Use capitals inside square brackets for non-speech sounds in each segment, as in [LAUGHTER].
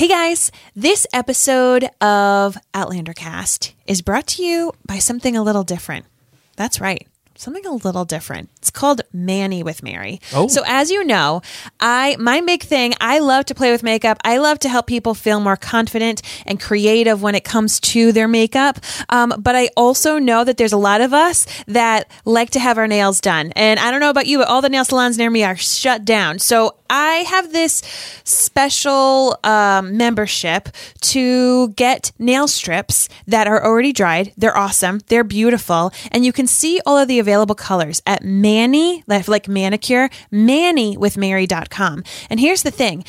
Hey guys, this episode of Outlander Cast is brought to you by something a little different. That's right something a little different. It's called Manny with Mary. Oh. So as you know, I my big thing, I love to play with makeup. I love to help people feel more confident and creative when it comes to their makeup. Um, but I also know that there's a lot of us that like to have our nails done. And I don't know about you, but all the nail salons near me are shut down. So I have this special um, membership to get nail strips that are already dried. They're awesome. They're beautiful. And you can see all of the available colors at Manny, like, manicure, mannywithmary.com. And here's the thing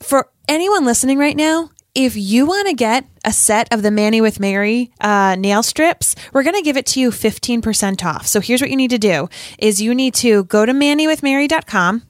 for anyone listening right now, if you want to get a set of the Manny with Mary uh, nail strips, we're going to give it to you 15% off. So here's what you need to do is you need to go to mannywithmary.com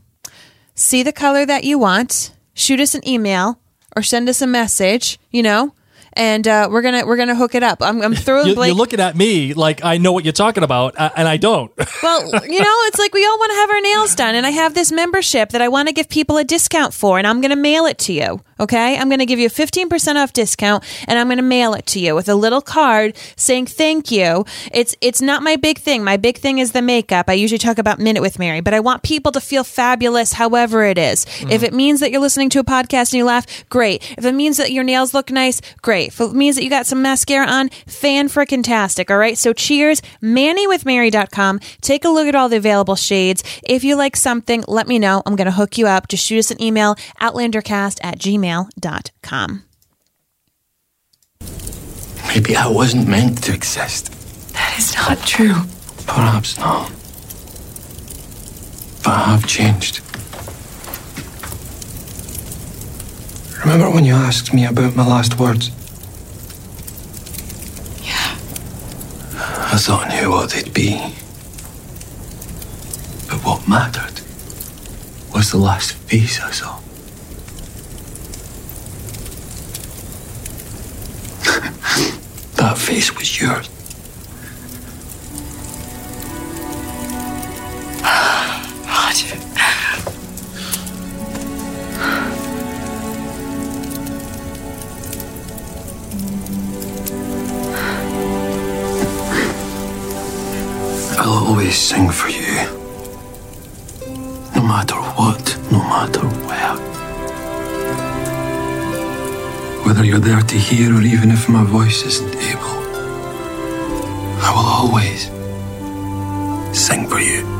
see the color that you want, shoot us an email or send us a message, you know, and uh, we're gonna we're gonna hook it up. I'm, I'm throwing You, Blake. you're looking at me like I know what you're talking about, uh, and I don't. [LAUGHS] well, you know, it's like we all want to have our nails done, and I have this membership that I want to give people a discount for, and I'm gonna mail it to you. Okay, I'm gonna give you a 15% off discount, and I'm gonna mail it to you with a little card saying thank you. It's it's not my big thing. My big thing is the makeup. I usually talk about Minute with Mary, but I want people to feel fabulous, however it is. If it means that you're listening to a podcast and you laugh, great. If it means that your nails look nice, great. If it means that you got some mascara on, fan frickin' tastic. All right. So cheers, mannywithmary.com. Take a look at all the available shades. If you like something, let me know. I'm going to hook you up. Just shoot us an email, outlandercast at gmail.com. Maybe I wasn't meant to exist. That is not true. Perhaps not. But I have changed. Remember when you asked me about my last words? I thought I knew what they'd be. But what mattered was the last face I saw. [LAUGHS] that face was yours. Sing for you. No matter what, no matter where. Whether you're there to hear or even if my voice isn't able, I will always sing for you.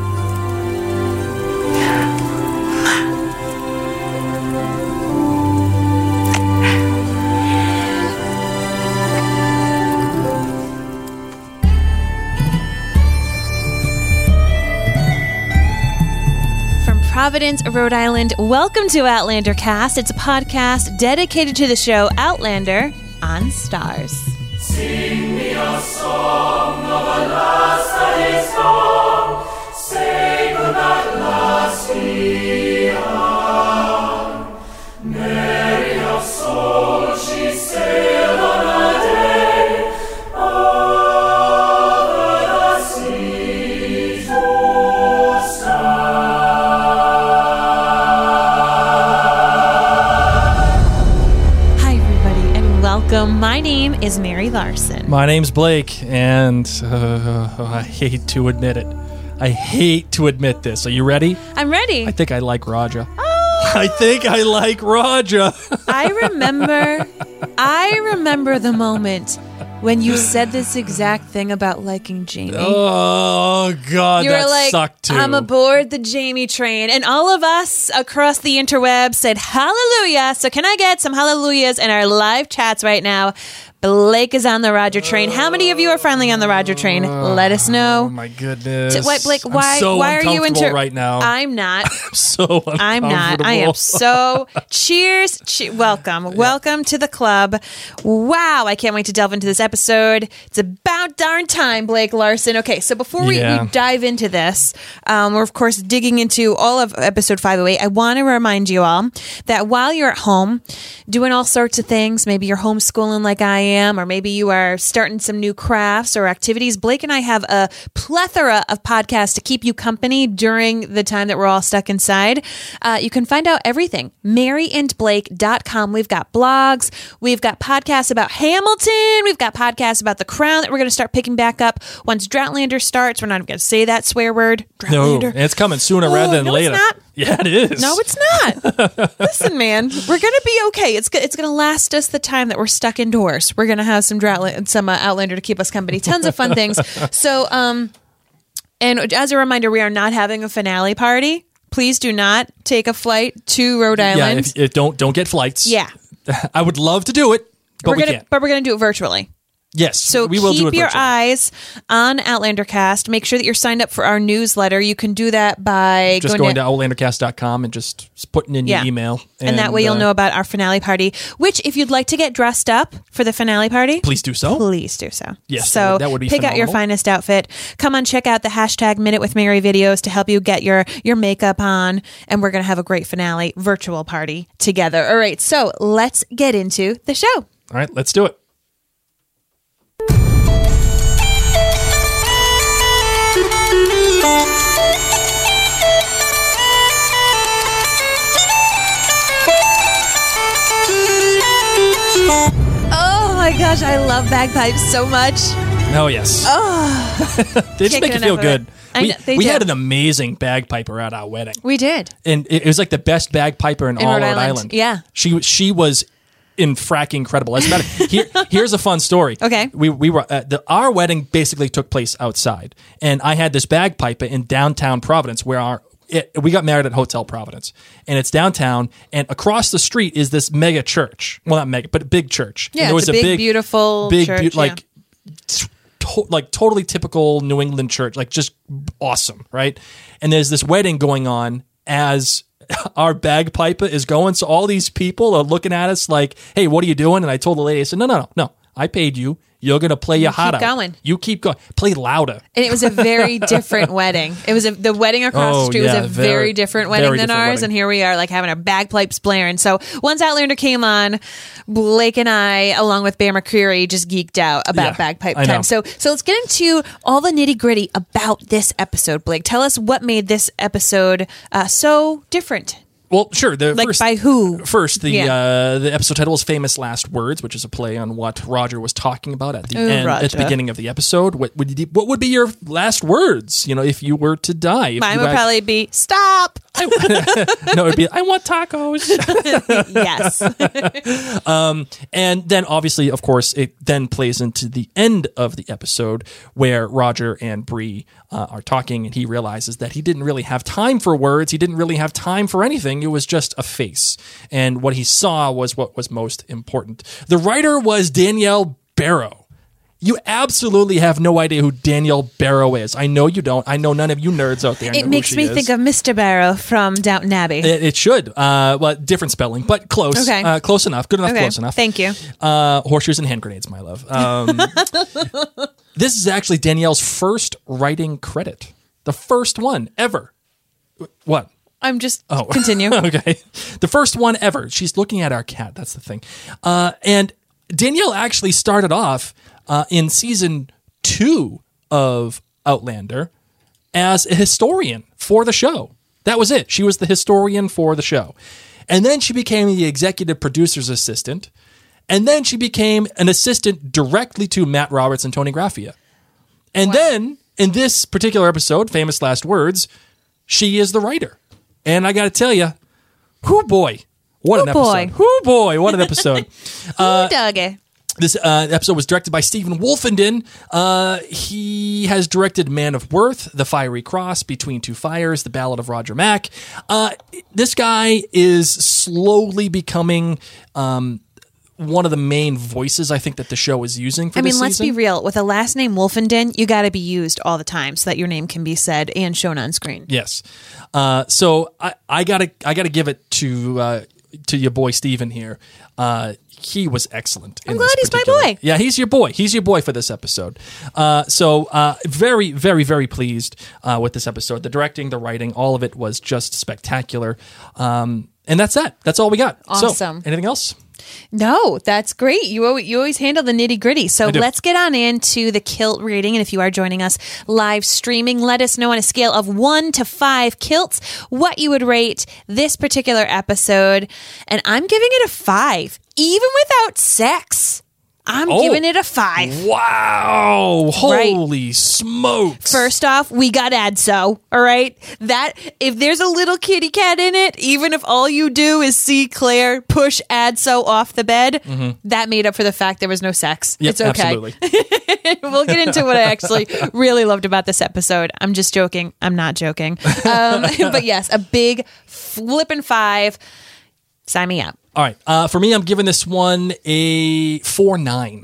Providence, Rhode Island, welcome to Outlander Cast. It's a podcast dedicated to the show Outlander on Starz. Hi, is Mary Larson. My name's Blake, and uh, I hate to admit it. I hate to admit this. Are you ready? I'm ready. I think I like Roger. I think I like Roger. I remember I remember the moment when you said this exact thing about liking Jamie. oh God, you were that like, sucked too. I'm aboard the Jamie train. And all of us across the interweb said, Hallelujah. So, can I get some hallelujahs in our live chats right now? Blake is on the Roger train. How many of you are finally on the Roger train? Let us Oh know. my goodness. Wait, Blake, I'm why? so why are you into right now? I'm not. [LAUGHS] so I'm not. I am so. cheers. Che- welcome. [LAUGHS] Welcome to the club. Wow. I can't wait to delve into this episode. It's about darn time, Blake Larson. Okay. So before we, Yeah. we dive into this, um, we're of course digging into all of episode 508. I want to remind you all that while you're at home doing all sorts of things, maybe you're homeschooling like I am, or maybe you are starting some new crafts or activities, Blake and I have a plethora of podcasts to keep you company during the time that we're all stuck inside. Uh, you can find out everything. MaryandBlake.com. We've got blogs. We've got podcasts about Hamilton. We've got podcasts about The Crown that we're going to start picking back up once Droughtlander starts. We're not going to say that swear word. No, it's coming sooner rather than no, it's later. not. [LAUGHS] Yeah, it is. No, it's not. [LAUGHS] Listen, man, we're gonna be okay. It's it's gonna last us the time that we're stuck indoors. We're gonna have some Droughtla- some uh, Outlander to keep us company. Tons of fun [LAUGHS] things. So, um, and as a reminder, we are not having a finale party. Please do not take a flight to Rhode yeah. Island. If, if don't don't get flights. Yeah. I would love to do it, but we're we gonna, can't. but we're gonna do it virtually. Yes, So we will keep do your virtually. eyes on Outlander Cast. Make sure that you're signed up for our newsletter. You can do that by Just going, going to outlandercast.com and just putting in Yeah. your email, and, that way you'll uh, know about our finale party. Which, if you'd like to get dressed up for the finale party, Please do so. please do so. Yes, So that would- be pick out your finest outfit. Come on, check out the hashtag Minute with Mary videos to help you get your your makeup on, and we're gonna have a great finale virtual party together. All right, so let's get into the show. All right, let's do it. Oh my gosh, I love bagpipes so much. Oh yes. Oh, [LAUGHS] they just make you feel good. We know, we had an amazing bagpiper at our wedding, We did. and it, it was like the best bagpiper in, In all Rhode Island. Island. Yeah. she she was in fracking credible. As a matter, here [LAUGHS] here's a fun story. Okay. we we were uh, the our wedding basically took place outside, and I had this bagpiper in downtown Providence where our it, we got married at Hotel Providence, and it's downtown, and across the street is this mega church. Well, not mega, but a big church. Yeah, and there it's was a big, beautiful big, church, yeah. like to- like totally typical New England church, like just awesome, right? And there's this wedding going on as our bagpiper is going. So all these people are looking at us like, "Hey, what are you doing?" And I told the lady, I said, "No, no, no, no. I paid you. You're gonna play your heart keep out. going. You keep going. Play louder." And it was a very [LAUGHS] different wedding. It was a, the wedding across Oh, the street yeah, was a very, very- different wedding very than different ours. wedding. And here we are, like having our bagpipes blaring. So once Outlander came on, Blake and I, along with Bear McCreary, just geeked out about Yeah, bagpipe time. So so let's get into all the nitty gritty about this episode. Blake, tell us what made this episode uh, so different. Well, sure. The Like first, by who? First, the Yeah. uh, the episode title is "Famous Last Words," which is a play on what Roger was talking about at the Ooh, end, at the beginning of the episode. What would you, what would be your last words? You know, if you were to die, Mine would had- probably be stop. [LAUGHS] no, it would be I want tacos. [LAUGHS] yes. [LAUGHS] and then obviously, of course, it then plays into the end of the episode where Roger and Bree uh, are talking, and he realizes that he didn't really have time for words. He didn't really have time for anything. It was just a face, and what he saw was what was most important. The writer was Danielle Berrow. You absolutely have no idea who Danielle Berrow is. I know you don't. I know none of you nerds out there. know It makes me is. think of Mr. Barrow from Downton Abbey. It, it should. Uh, well, different spelling, but close. Okay. Uh, close enough. Good enough. okay. Close enough. Thank you. Uh, horseshoes and hand grenades, my love. Um, [LAUGHS] this is actually Danielle's first writing credit. The first one ever. What? I'm just Oh. [LAUGHS] continue. okay. The first one ever. She's looking at our cat. That's the thing. Uh, and Danielle actually started off uh, in season two of Outlander as a historian for the show. That was it. She was the historian for the show. And then she became the executive producer's assistant. And then she became an assistant directly to Matt Roberts and Tony Graphia. And then in this particular episode, Famous Last Words, she is the writer. And I got to tell you, whoo boy, what an boy. episode. Whoo boy, what an episode. [LAUGHS] Ooh, Dougie. This uh, episode was directed by Stephen Wolfenden. Uh, he has directed Man of Worth, The Fiery Cross, Between Two Fires, The Ballad of Roger Mac. Uh, this guy is slowly becoming um, one of the main voices I think that the show is using for I mean, let's be real. With a last name Wolfenden, you got to be used all the time so that your name can be said and shown on screen. Yes. Uh, so I, I gotta I gotta give it to uh, to your boy Stephen here. Uh, he was excellent. I'm glad he's my boy. Yeah, he's your boy. He's your boy for this episode. Uh, so uh, very, very, very pleased uh, with this episode. The directing, the writing, all of it was just spectacular. Um, and that's that. That's all we got. So, Awesome. anything else? No, that's great. You always, you always handle the nitty gritty. So let's get on into the kilt rating. And if you are joining us live streaming, let us know on a scale of one to five kilts what you would rate this particular episode. And I'm giving it a five, even without sex. I'm Oh. giving it a five. Wow! Holy smokes! First off, we got Adso. All right. That if there's a little kitty cat in it, even if all you do is see Claire push Adso off the bed, that made up for the fact there was no sex. Mm-hmm. Yep, it's okay. absolutely. [LAUGHS] we'll get into what I actually really loved about this episode. I'm just joking. I'm not joking. Um, [LAUGHS] but yes, a big flippin' five. Sign me up. All right. Uh, for me, I'm giving this one a four nine.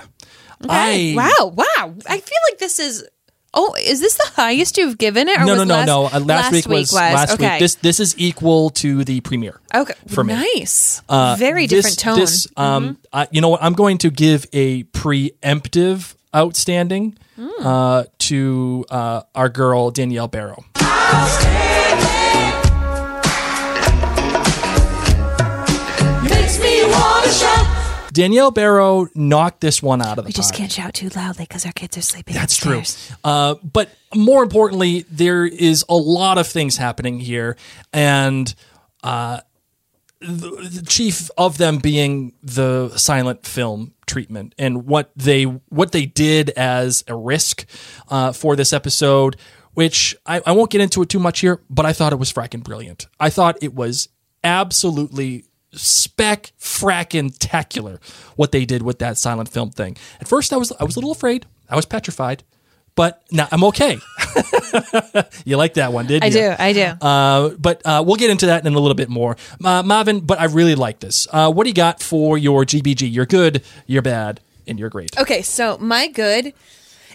Okay. I, wow. Wow. I feel like this is. Oh, is this the highest you've given it? Or No, was no, no, last, no. Uh, last, week was, last okay. week. This this is equal to the premiere. Okay, for me. nice. Uh, Very this- different tone. Mm-hmm. Um, I, you know what? I'm going to give a preemptive outstanding Mm. uh, to uh, our girl Danielle Berrow. Danielle Berrow knocked this one out of the park. we just park. can't shout too loudly because our kids are sleeping. That's upstairs. true. Uh, but more importantly, there is a lot of things happening here, and uh, the, the chief of them being the silent film treatment and what they what they did as a risk uh, for this episode. Which I, I won't get into it too much here, but I thought it was fracking brilliant. I thought it was absolutely spec fracking tacular what they did with that silent film thing. At first, I was I was a little afraid. I was petrified, but now I'm okay. [LAUGHS] you like that one, did I you? I do. I do. Uh, but uh, we'll get into that in a little bit more. Uh, Marvin, but I really like this. Uh, what do you got for your GBG? You're good, you're bad, and you're great. Okay, so my good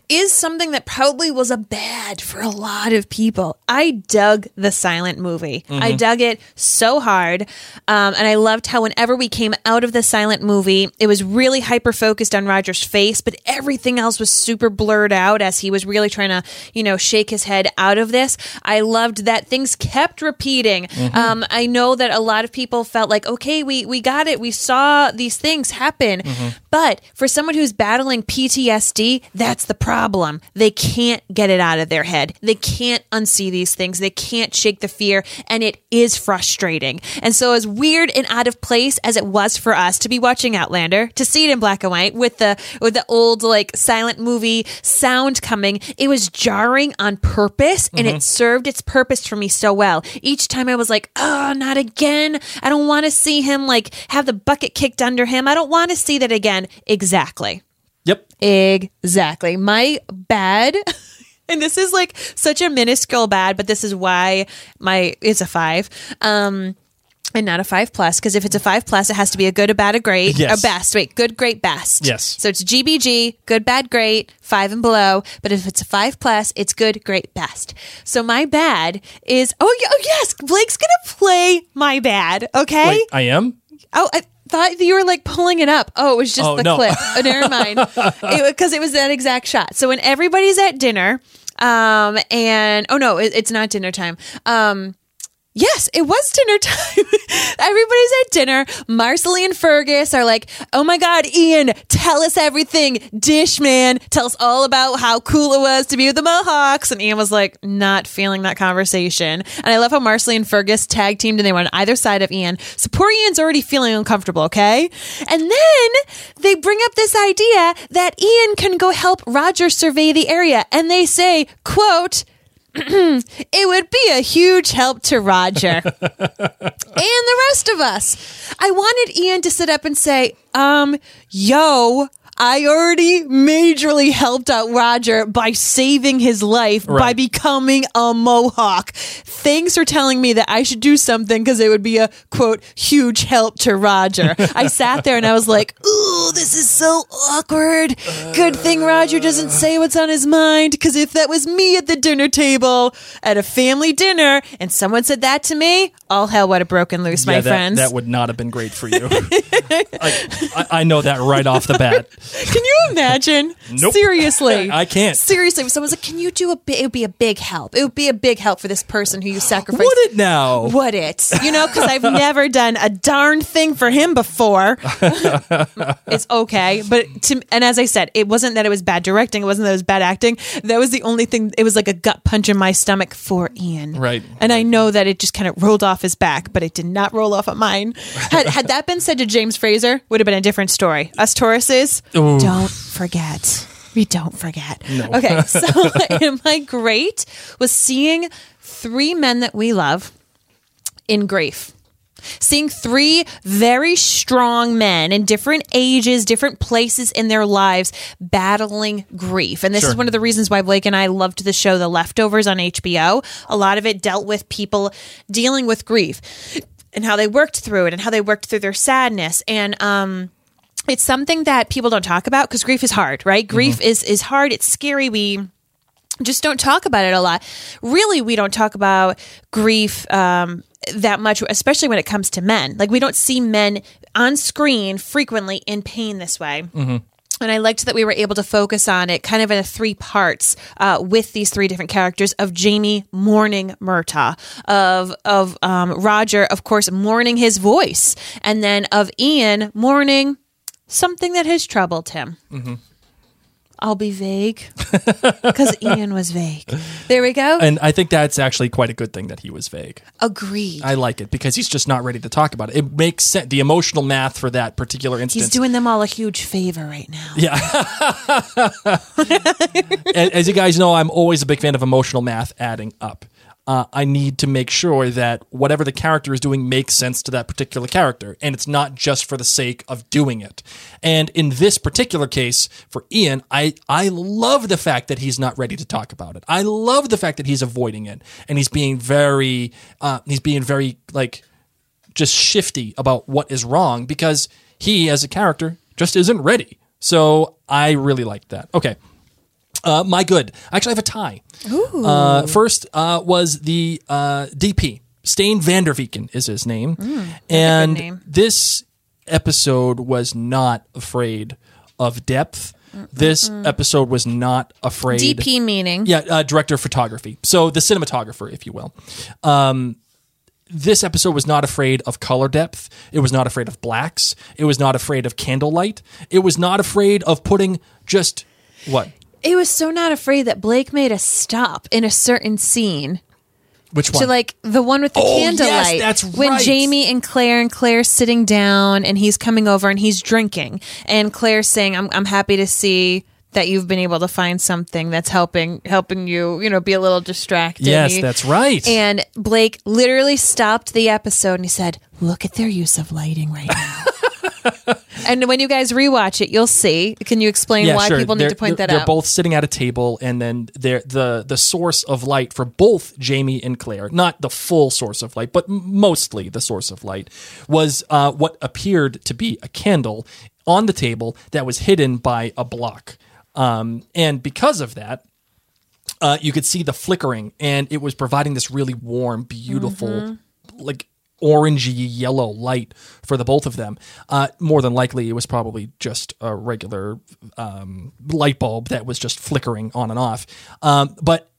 is something that probably was a bad for a lot of people. I dug the silent movie. I dug it so hard. Um, and I loved how whenever we came out of the silent movie, it was really hyper focused on Roger's face, but everything else was super blurred out as he was really trying to, you know, shake his head out of this. I loved that things kept repeating. Um, I know that a lot of people felt like, okay, we, we got it. We saw these things happen. But for someone who's battling PTSD, that's the problem. They can't get it out of their head. They can't unsee these things. They can't shake the fear. And it is frustrating. And so, as weird and out of place as it was for us to be watching Outlander, to see it in black and white with the with the old like silent movie sound coming, it was jarring on purpose and it mm-hmm. served its purpose for me so well. Each time I was like, oh, not again. I don't want to see him like have the bucket kicked under him. I don't want to see that again. Exactly. Yep. Exactly. My bad. [LAUGHS] And this is like such a minuscule bad, but this is why my it's a five. Um and not a five plus, because if it's a five plus, it has to be a good, a bad, a great, Yes. a best. Wait, good, great, best. Yes. So it's GBG, good, bad, great, five and below. But if it's a five plus, it's good, great, best. So my bad is oh, oh yes, Blake's gonna play my bad. Okay. Wait, I am. Oh, I thought you were like pulling it up. Oh, it was just Oh, the no. clip. Oh, never mind. [LAUGHS] Because it, was that exact shot. So when everybody's at dinner, um, and oh no, it, it's not dinner time. Um, Yes, it was dinner [LAUGHS] time. Everybody's at dinner. Marsali and Fergus are like, oh my God, Ian, tell us everything. Dish man, tell us all about how cool it was to be with the Mohawks. And Ian was like, not feeling that conversation. And I love how Marsali and Fergus tag teamed and they went on either side of Ian. So poor Ian's already feeling uncomfortable, okay? And then they bring up this idea that Ian can go help Roger survey the area. And they say, quote, [CLEARS THROAT] it would be a huge help to Roger [LAUGHS] and the rest of us. I wanted Ian to sit up and say, um, yo, I already majorly helped out Roger by saving his life by becoming a Mohawk. Thanks for telling me that I should do something because it would be a quote, huge help to Roger. I [LAUGHS] sat there and I was like, ugh. this is so awkward. Good thing Roger doesn't say what's on his mind, because if that was me at the dinner table at a family dinner and someone said that to me, all hell would have broken loose, my that, friends. that would not have been great for you. [LAUGHS] I, I know that right off the bat. Can you imagine? [LAUGHS] Nope. Seriously. [LAUGHS] I can't. Seriously, if someone's like, "Can you do a bit?" It would be a big help. It would be a big help for this person who you sacrificed. Would it now? Would it? You know, because I've [LAUGHS] never done a darn thing for him before. it's okay, but to and as I said, it wasn't that it was bad directing. It wasn't that it was bad acting. That was the only thing. It was like a gut punch in my stomach for Ian. Right. And I know that it just kind of rolled off his back, but it did not roll off of mine. Had, had that been said to James Fraser, would have been a different story. Us Tauruses, don't forget. We don't forget. Okay, [LAUGHS] so [LAUGHS] am I great was seeing three men that we love in grief. Seeing three very strong men in different ages, different places in their lives battling grief. And this is one of the reasons why Blake and I loved the show The Leftovers on HBO. A lot of it dealt with people dealing with grief and how they worked through it and how they worked through their sadness. And um it's something that people don't talk about because grief is hard, right? Grief is is hard, it's scary. We just don't talk about it a lot. Really, we don't talk about grief um, that much, especially when it comes to men. Like we don't see men on screen frequently in pain this way. And I liked that we were able to focus on it kind of in a three parts uh, with these three different characters of Jamie mourning Murtagh, of of um, Roger, of course, mourning his voice, and then of Ian mourning something that has troubled him. Mm-hmm. I'll be vague [LAUGHS] because Ian was vague. There we go. And I think that's actually quite a good thing that he was vague. Agreed. I like it because he's just not ready to talk about it. It makes sense. The emotional math for that particular instance. He's doing them all a huge favor right now. Yeah. [LAUGHS] as you guys know, I'm always a big fan of emotional math adding up. Uh, I need to make sure that whatever the character is doing makes sense to that particular character, and it's not just for the sake of doing it. And in this particular case, for Ian, I I love the fact that he's not ready to talk about it. I love the fact that he's avoiding it, and he's being very uh, he's being very like just shifty about what is wrong because he, as a character, just isn't ready. So I really like that. Okay. Uh, my good. I actually have a tie. Uh, first uh, was the uh, DP. Stijn Van der Veken is his name. and name. this episode was not afraid of depth. This episode was not afraid. DP meaning. Yeah, uh, director of photography. So the cinematographer, if you will. Um, this episode was not afraid of color depth. It was not afraid of blacks. It was not afraid of candlelight. It was not afraid of putting just what? It was so not afraid that Blake made a stop in a certain scene. Which one? To like the one with the Oh, yes, candlelight. that's When. Jamie and Claire and Claire's sitting down and he's coming over and he's drinking. And Claire's saying, I'm I'm happy to see that you've been able to find something that's helping helping you, you know, be a little distracted. yes, that's right. And Blake literally stopped the episode and he said, Look at their use of lighting right now. [LAUGHS] [LAUGHS] and when you guys rewatch it, you'll see. Can you explain why people need They're- to point they're, that they're both sitting at a table, and then they're, the the source of light for both Jamie and Claire, not the full source of light, but mostly the source of light, was uh, what appeared to be a candle on the table that was hidden by a block. Um, and because of that, uh, you could see the flickering, and it was providing this really warm, beautiful, Mm-hmm. like orangey yellow light for the both of them. Uh, more than likely, it was probably just a regular um, light bulb that was just flickering on and off. Um, but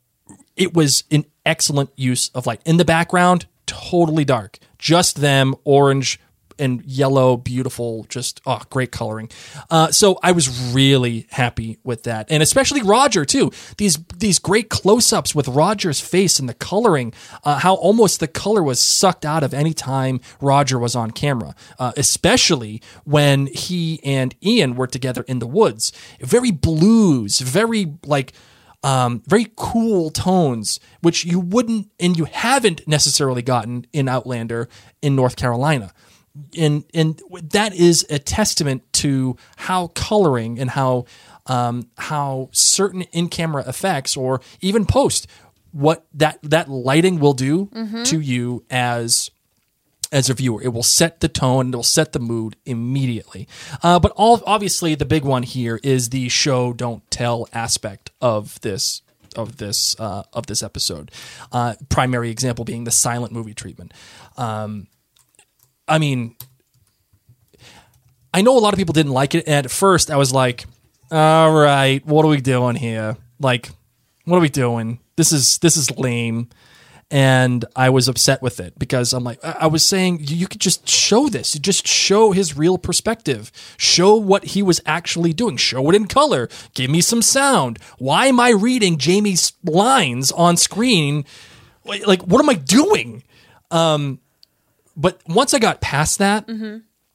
it was an excellent use of light. In the background, totally dark, just them, orange and yellow, beautiful, just oh, great coloring. Uh, so I was really happy with that, and especially Roger too. These these great close ups with Roger's face and the coloring, uh, how almost the color was sucked out of any time Roger was on camera, uh, especially when he and Ian were together in the woods. Very blues, very like um, very cool tones, which you wouldn't and you haven't necessarily gotten in Outlander in North Carolina. And and that is a testament to how coloring and how um, how certain in camera effects or even post what that that lighting will do to you as as a viewer. It will set the tone, it will set the mood immediately. Uh, but all obviously, the big one here is the show don't tell aspect of this of this uh, of this episode. Uh, primary example being the silent movie treatment. Um, I mean, I know a lot of people didn't like it, and at first I was like, "All right, what are we doing here? Like, what are we doing? This is this is lame." And I was upset with it because I'm like, I was saying you could just show this, You just show his real perspective, show what he was actually doing, show it in color, give me some sound. Why am I reading Jamie's lines on screen? Like, what am I doing? Um, but once I got past that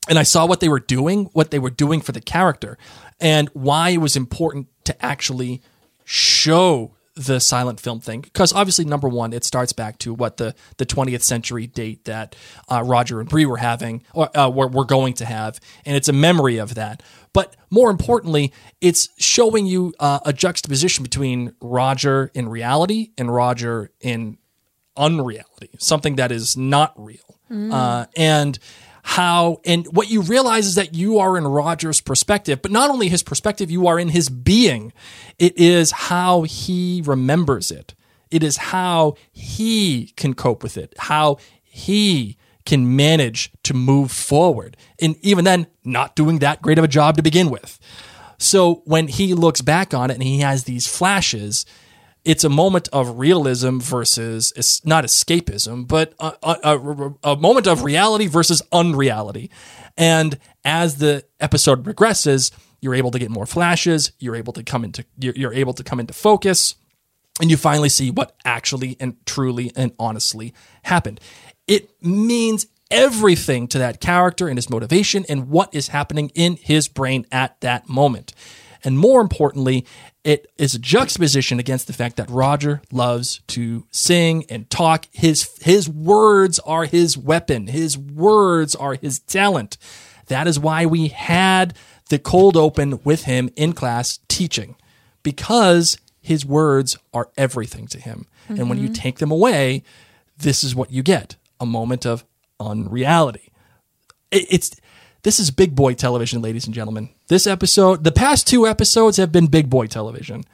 and I saw what they were doing, what they were doing for the character, and why it was important to actually show the silent film thing, because obviously, number one, it starts back to what the the 20th century date that uh, Roger and Bree were having, or uh, were, were going to have, and it's a memory of that. But more importantly, it's showing you uh, a juxtaposition between Roger in reality and Roger in unreality, something that is not real. Uh, and how, and what you realize is that you are in Roger's perspective, but not only his perspective, you are in his being. It is how he remembers it, it is how he can cope with it, how he can manage to move forward. And even then, not doing that great of a job to begin with. So when he looks back on it and he has these flashes, it's a moment of realism versus es- not escapism, but a, a, a, a moment of reality versus unreality. And as the episode progresses, you're able to get more flashes. You're able to come into you're, you're able to come into focus, and you finally see what actually and truly and honestly happened. It means everything to that character and his motivation and what is happening in his brain at that moment. And more importantly, it is a juxtaposition against the fact that Roger loves to sing and talk. His his words are his weapon. His words are his talent. That is why we had the cold open with him in class teaching because his words are everything to him. And when you mm-hmm. take them away, this is what you get a moment of unreality. It- It's this is big boy television, ladies and gentlemen. This episode, the past two episodes have been big boy television.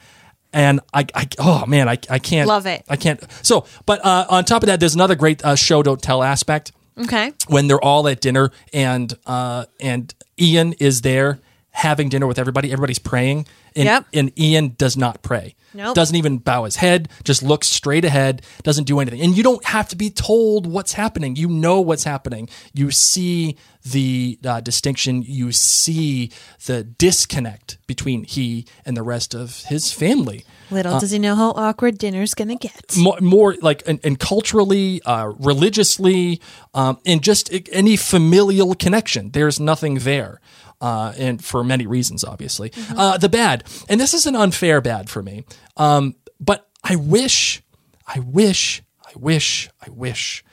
And I, I oh man, I, I can't Love it. I can't. So, but uh, on top of that, there's another great uh, show don't tell aspect Okay. when they're all at dinner and uh, and Ian is there having dinner with everybody. Everybody's praying, and, Yep. and Ian does not pray. Nope. Doesn't even bow his head. Just looks straight ahead. Doesn't do anything. And you don't have to be told what's happening. You know what's happening. You see the uh, distinction. You see the disconnect between he and the rest of his family Little does he know how awkward dinner's gonna get. more, more like and, and culturally, uh, religiously, um, and just any familial connection. There's nothing there, uh, and for many reasons, obviously. Uh, the bad, and this is an unfair bad for me, um, but I wish, I wish, I wish, I wish,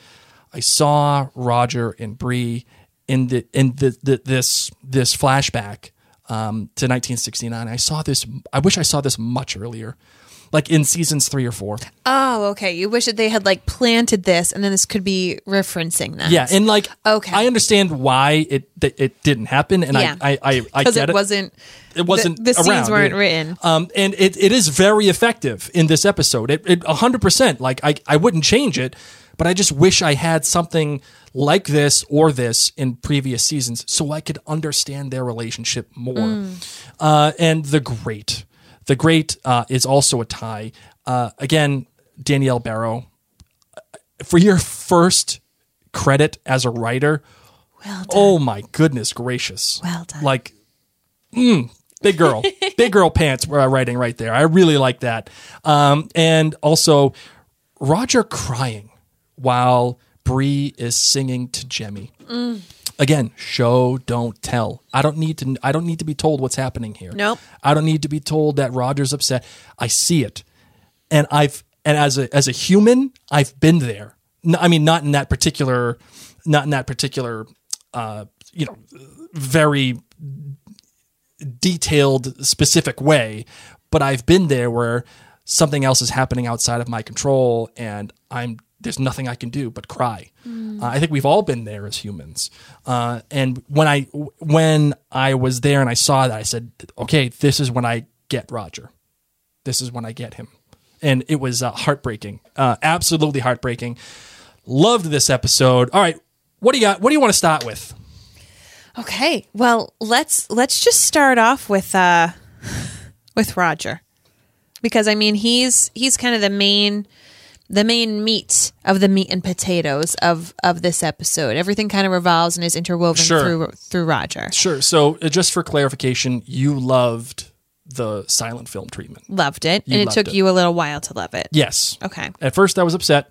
I saw Roger and Bree in the in the, the this this flashback um, to 1969. I saw this. I wish I saw this much earlier, like in seasons three or four. Oh, okay. You wish that they had like planted this, and then this could be referencing that. Yeah, and like Okay. I understand why it that it didn't happen, and Yeah. I I I, I get it wasn't. it wasn't the, the scenes weren't yeah. written. Um, and it, it is very effective in this episode. It it hundred percent. Like I I wouldn't change it, but I just wish I had something like this or this in previous seasons so I could understand their relationship more. Mm. Uh, and the great, the great uh, is also a tie. Uh, again, Danielle Berrow for your first credit as a writer. Well done. Oh my goodness gracious! Well done. Like, mm, big girl, [LAUGHS] big girl pants were writing right there. I really like that. Um, and also, Roger crying while Bree is singing to Jemmy. Mm. Again, show don't tell. I don't need to. I don't need to be told what's happening here. Nope. I don't need to be told that Roger's upset. I see it, and I've and as a as a human, I've been there. I mean, not in that particular, not in that particular, uh, you know, very detailed, specific way, but I've been there where something else is happening outside of my control, and I'm there's nothing I can do but cry. Uh, I think we've all been there as humans. Uh, and when I when I was there and I saw that, I said, okay, this is when I get Roger. This is when I get him. And it was uh, heartbreaking, uh, absolutely heartbreaking. Loved this episode. All right, what do you got? What do you want to start with? Okay. Well, let's let's just start off with uh [LAUGHS] with Roger. Because I mean, he's he's kind of the main the main meat of the meat and potatoes of of this episode. Everything kind of revolves and is interwoven Sure. through through Roger. Sure. So, uh, just for clarification, you loved the silent film treatment. Loved it. You and it took it. you a little while to love it. Yes. Okay. At first, I was upset,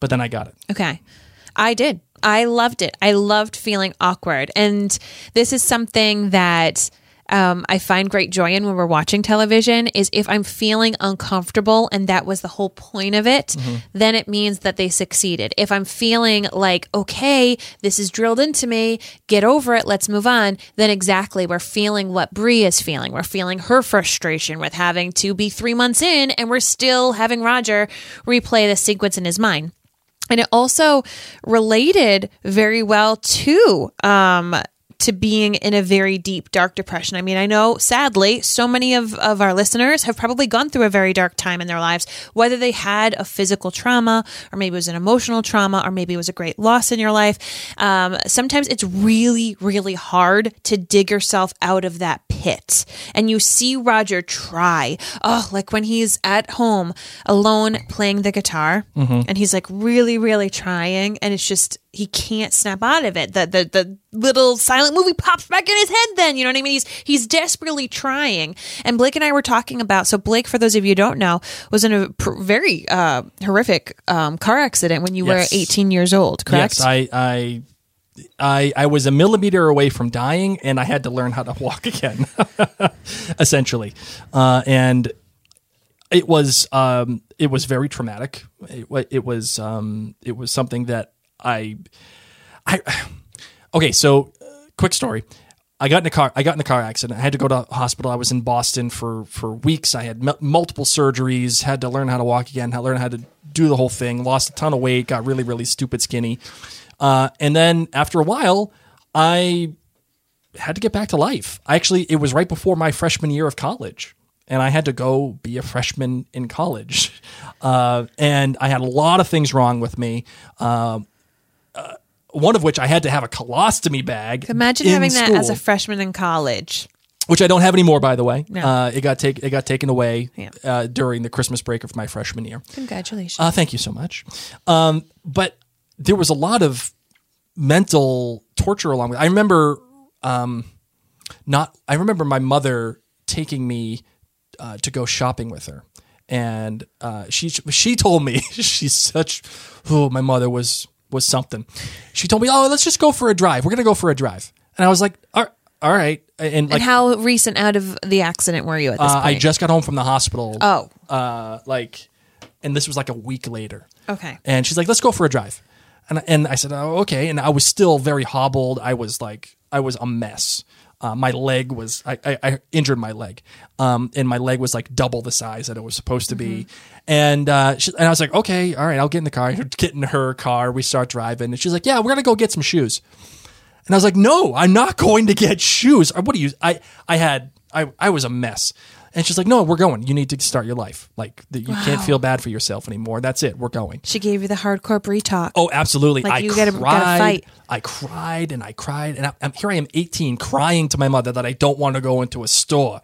but then I got it. Okay. I did. I loved it. I loved feeling awkward. And this is something that um, I find great joy in when we're watching television is if I'm feeling uncomfortable and that was the whole point of it, then it means that they succeeded. If I'm feeling like, okay, this is drilled into me, get over it, let's move on, then exactly we're feeling what Bree is feeling. We're feeling her frustration with having to be three months in and we're still having Roger replay the sequence in his mind and it also related very well to um to being in a very deep dark depression. I mean, I know sadly so many of, of our listeners have probably gone through a very dark time in their lives, whether they had a physical trauma or maybe it was an emotional trauma or maybe it was a great loss in your life. Um, sometimes it's really, really hard to dig yourself out of that pit. And you see Roger try. Oh, like when he's at home alone playing the guitar and he's like really, really trying and it's just he can't snap out of it. The the the little silent movie pops back in his head then, you know what I mean? He's he's desperately trying. And Blake and I were talking about so Blake for those of you who don't know was in a pr- very uh, horrific um, car accident when you Yes. were 18 years old, correct? Yes, I, I, I, I was a millimeter away from dying, and I had to learn how to walk [LAUGHS] again, [LAUGHS] essentially, uh, and it was um, it was very traumatic. It, it was um, it was something that I, I, [SIGHS] okay. So, uh, quick story. I got in a car. I got in a car accident. I had to go to hospital. I was in Boston for for weeks. I had m- multiple surgeries. Had to learn how to walk again. Had to learn how to do the whole thing. Lost a ton of weight. Got really really stupid skinny. Uh, and then after a while, I had to get back to life. I actually it was right before my freshman year of college. And I had to go be a freshman in college. [LAUGHS] Uh, and I had a lot of things wrong with me. Uh, one of which I had to have a colostomy bag. Imagine in having that as a freshman in college. which I don't have anymore, by the way. No. Uh, it got take, it got taken away Yeah. uh, during the Christmas break of my freshman year. Congratulations. Uh, thank you so much. Um, but there was a lot of mental torture along with. I remember um, not. I remember my mother taking me uh, to go shopping with her, and uh, she she told me [LAUGHS] she's such. Oh, my mother was was something. She told me, "Oh, let's just go for a drive. We're gonna go for a drive." And I was like, "All all right." And like and how recent out of the accident were you at this uh, point? I just got home from the hospital. Oh. uh, like, and this was like a week later. Okay. And she's like, "Let's go for a drive," and and I said, "Oh, okay." And I was still very hobbled. I was like, I was a mess. Uh, my leg was, I, I, I injured my leg, um, and my leg was like double the size that it was supposed to be. And uh, she, and I was like, "Okay, all right, I'll get in the car." Get in her car. We start driving, and she's like, "Yeah, we're gonna go get some shoes." And I was like, no, I'm not going to get shoes. What do you, I, I had, I, I was a mess. And she's like, no, we're going. You need to start your life. Like you can't feel bad for yourself anymore. That's it. We're going. She gave you the hardcore Bree talk. Oh, absolutely. Like, I you gotta- cried. gotta fight. I cried and I cried. And I, I'm, here I am 18 crying to my mother that I don't want to go into a store.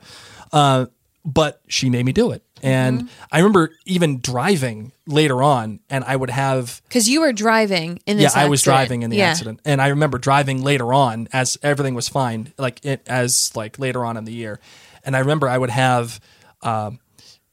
Uh, but she made me do it. And Mm-hmm. I remember even driving later on and I would have Because you were driving in the yeah, this I was driving in the Yeah. accident, and I remember driving later on as everything was fine, like it as like later on in the year, and I remember I would have um,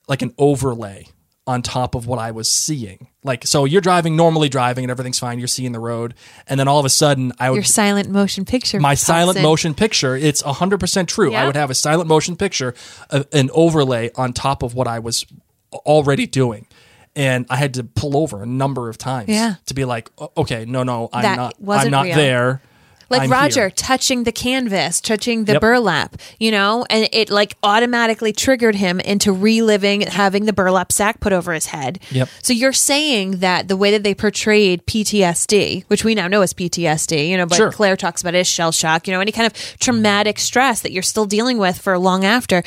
like an overlay on top of what I was seeing. Like, so you're driving normally driving and everything's fine, you're seeing the road, and then all of a sudden I would Your silent motion picture. my silent in. motion picture. It's 100% true. I would have a silent motion picture, uh, an overlay on top of what I was already doing. And I had to pull over a number of times Yeah. to be like, okay, no, no, I'm That not, I'm not real. there. Like I'm Roger here. touching the canvas, touching the Yep. burlap, you know, and it like automatically triggered him into reliving having the burlap sack put over his head. Yep. So you're saying that the way that they portrayed PTSD, which we now know is PTSD, you know, but Sure. Claire talks about it as shell shock, you know, any kind of traumatic stress that you're still dealing with for long after.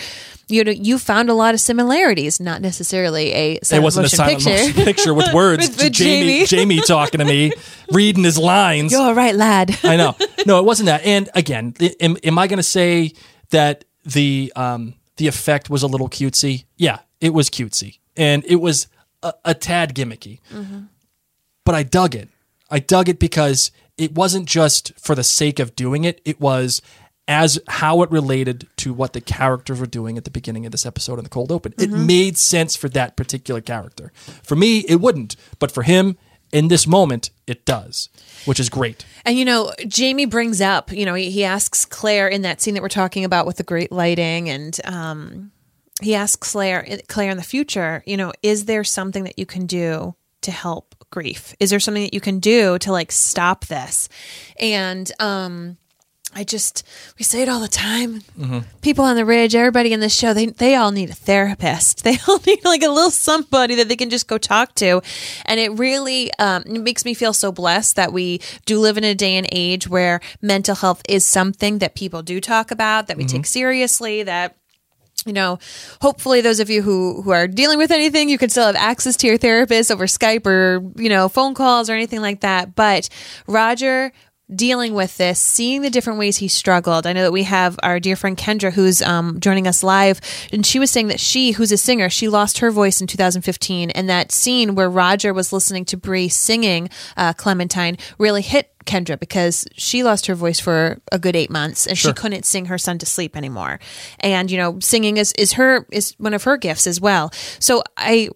You know, you found a lot of similarities, not necessarily a It wasn't a silent picture. motion picture with [LAUGHS] words. With- with Jamie, Jamie. Jamie talking to me, [LAUGHS] reading his lines. You're right, lad. I know. [LAUGHS] No, it wasn't that. And again, i- am, am I going to say that the um, the effect was a little cutesy? Yeah, it was cutesy, and it was a, a tad gimmicky. But I dug it. I dug it because it wasn't just for the sake of doing it. It was as how it related to what the characters were doing at the beginning of this episode in the cold open. It made sense for that particular character. For me, it wouldn't, but for him, in this moment, it does, which is great. And you know, Jamie brings up, you know, he, he asks Claire in that scene that we're talking about with the great lighting, and um, he asks Claire, Claire in the future, you know, is there something that you can do to help grief? Is there something that you can do to like stop this? And um, I just we say it all the time. People on the ridge, everybody in this show, they they all need a therapist. [LAUGHS] They all need like a little somebody that they can just go talk to, and it really um, it makes me feel so blessed that we do live in a day and age where mental health is something that people do talk about, that we take seriously, that you know, hopefully those of you who who are dealing with anything, you can still have access to your therapist over Skype or, you know, phone calls or anything like that. But Roger dealing with this, seeing the different ways he struggled. I know that we have our dear friend Kendra who's um, joining us live, and she was saying that she, who's a singer, she lost her voice in 2015, and that scene where Roger was listening to Bree singing uh, Clementine really hit Kendra because she lost her voice for a good eight months and she couldn't sing her son to sleep anymore. And you know, singing is is her is one of her gifts as well. So I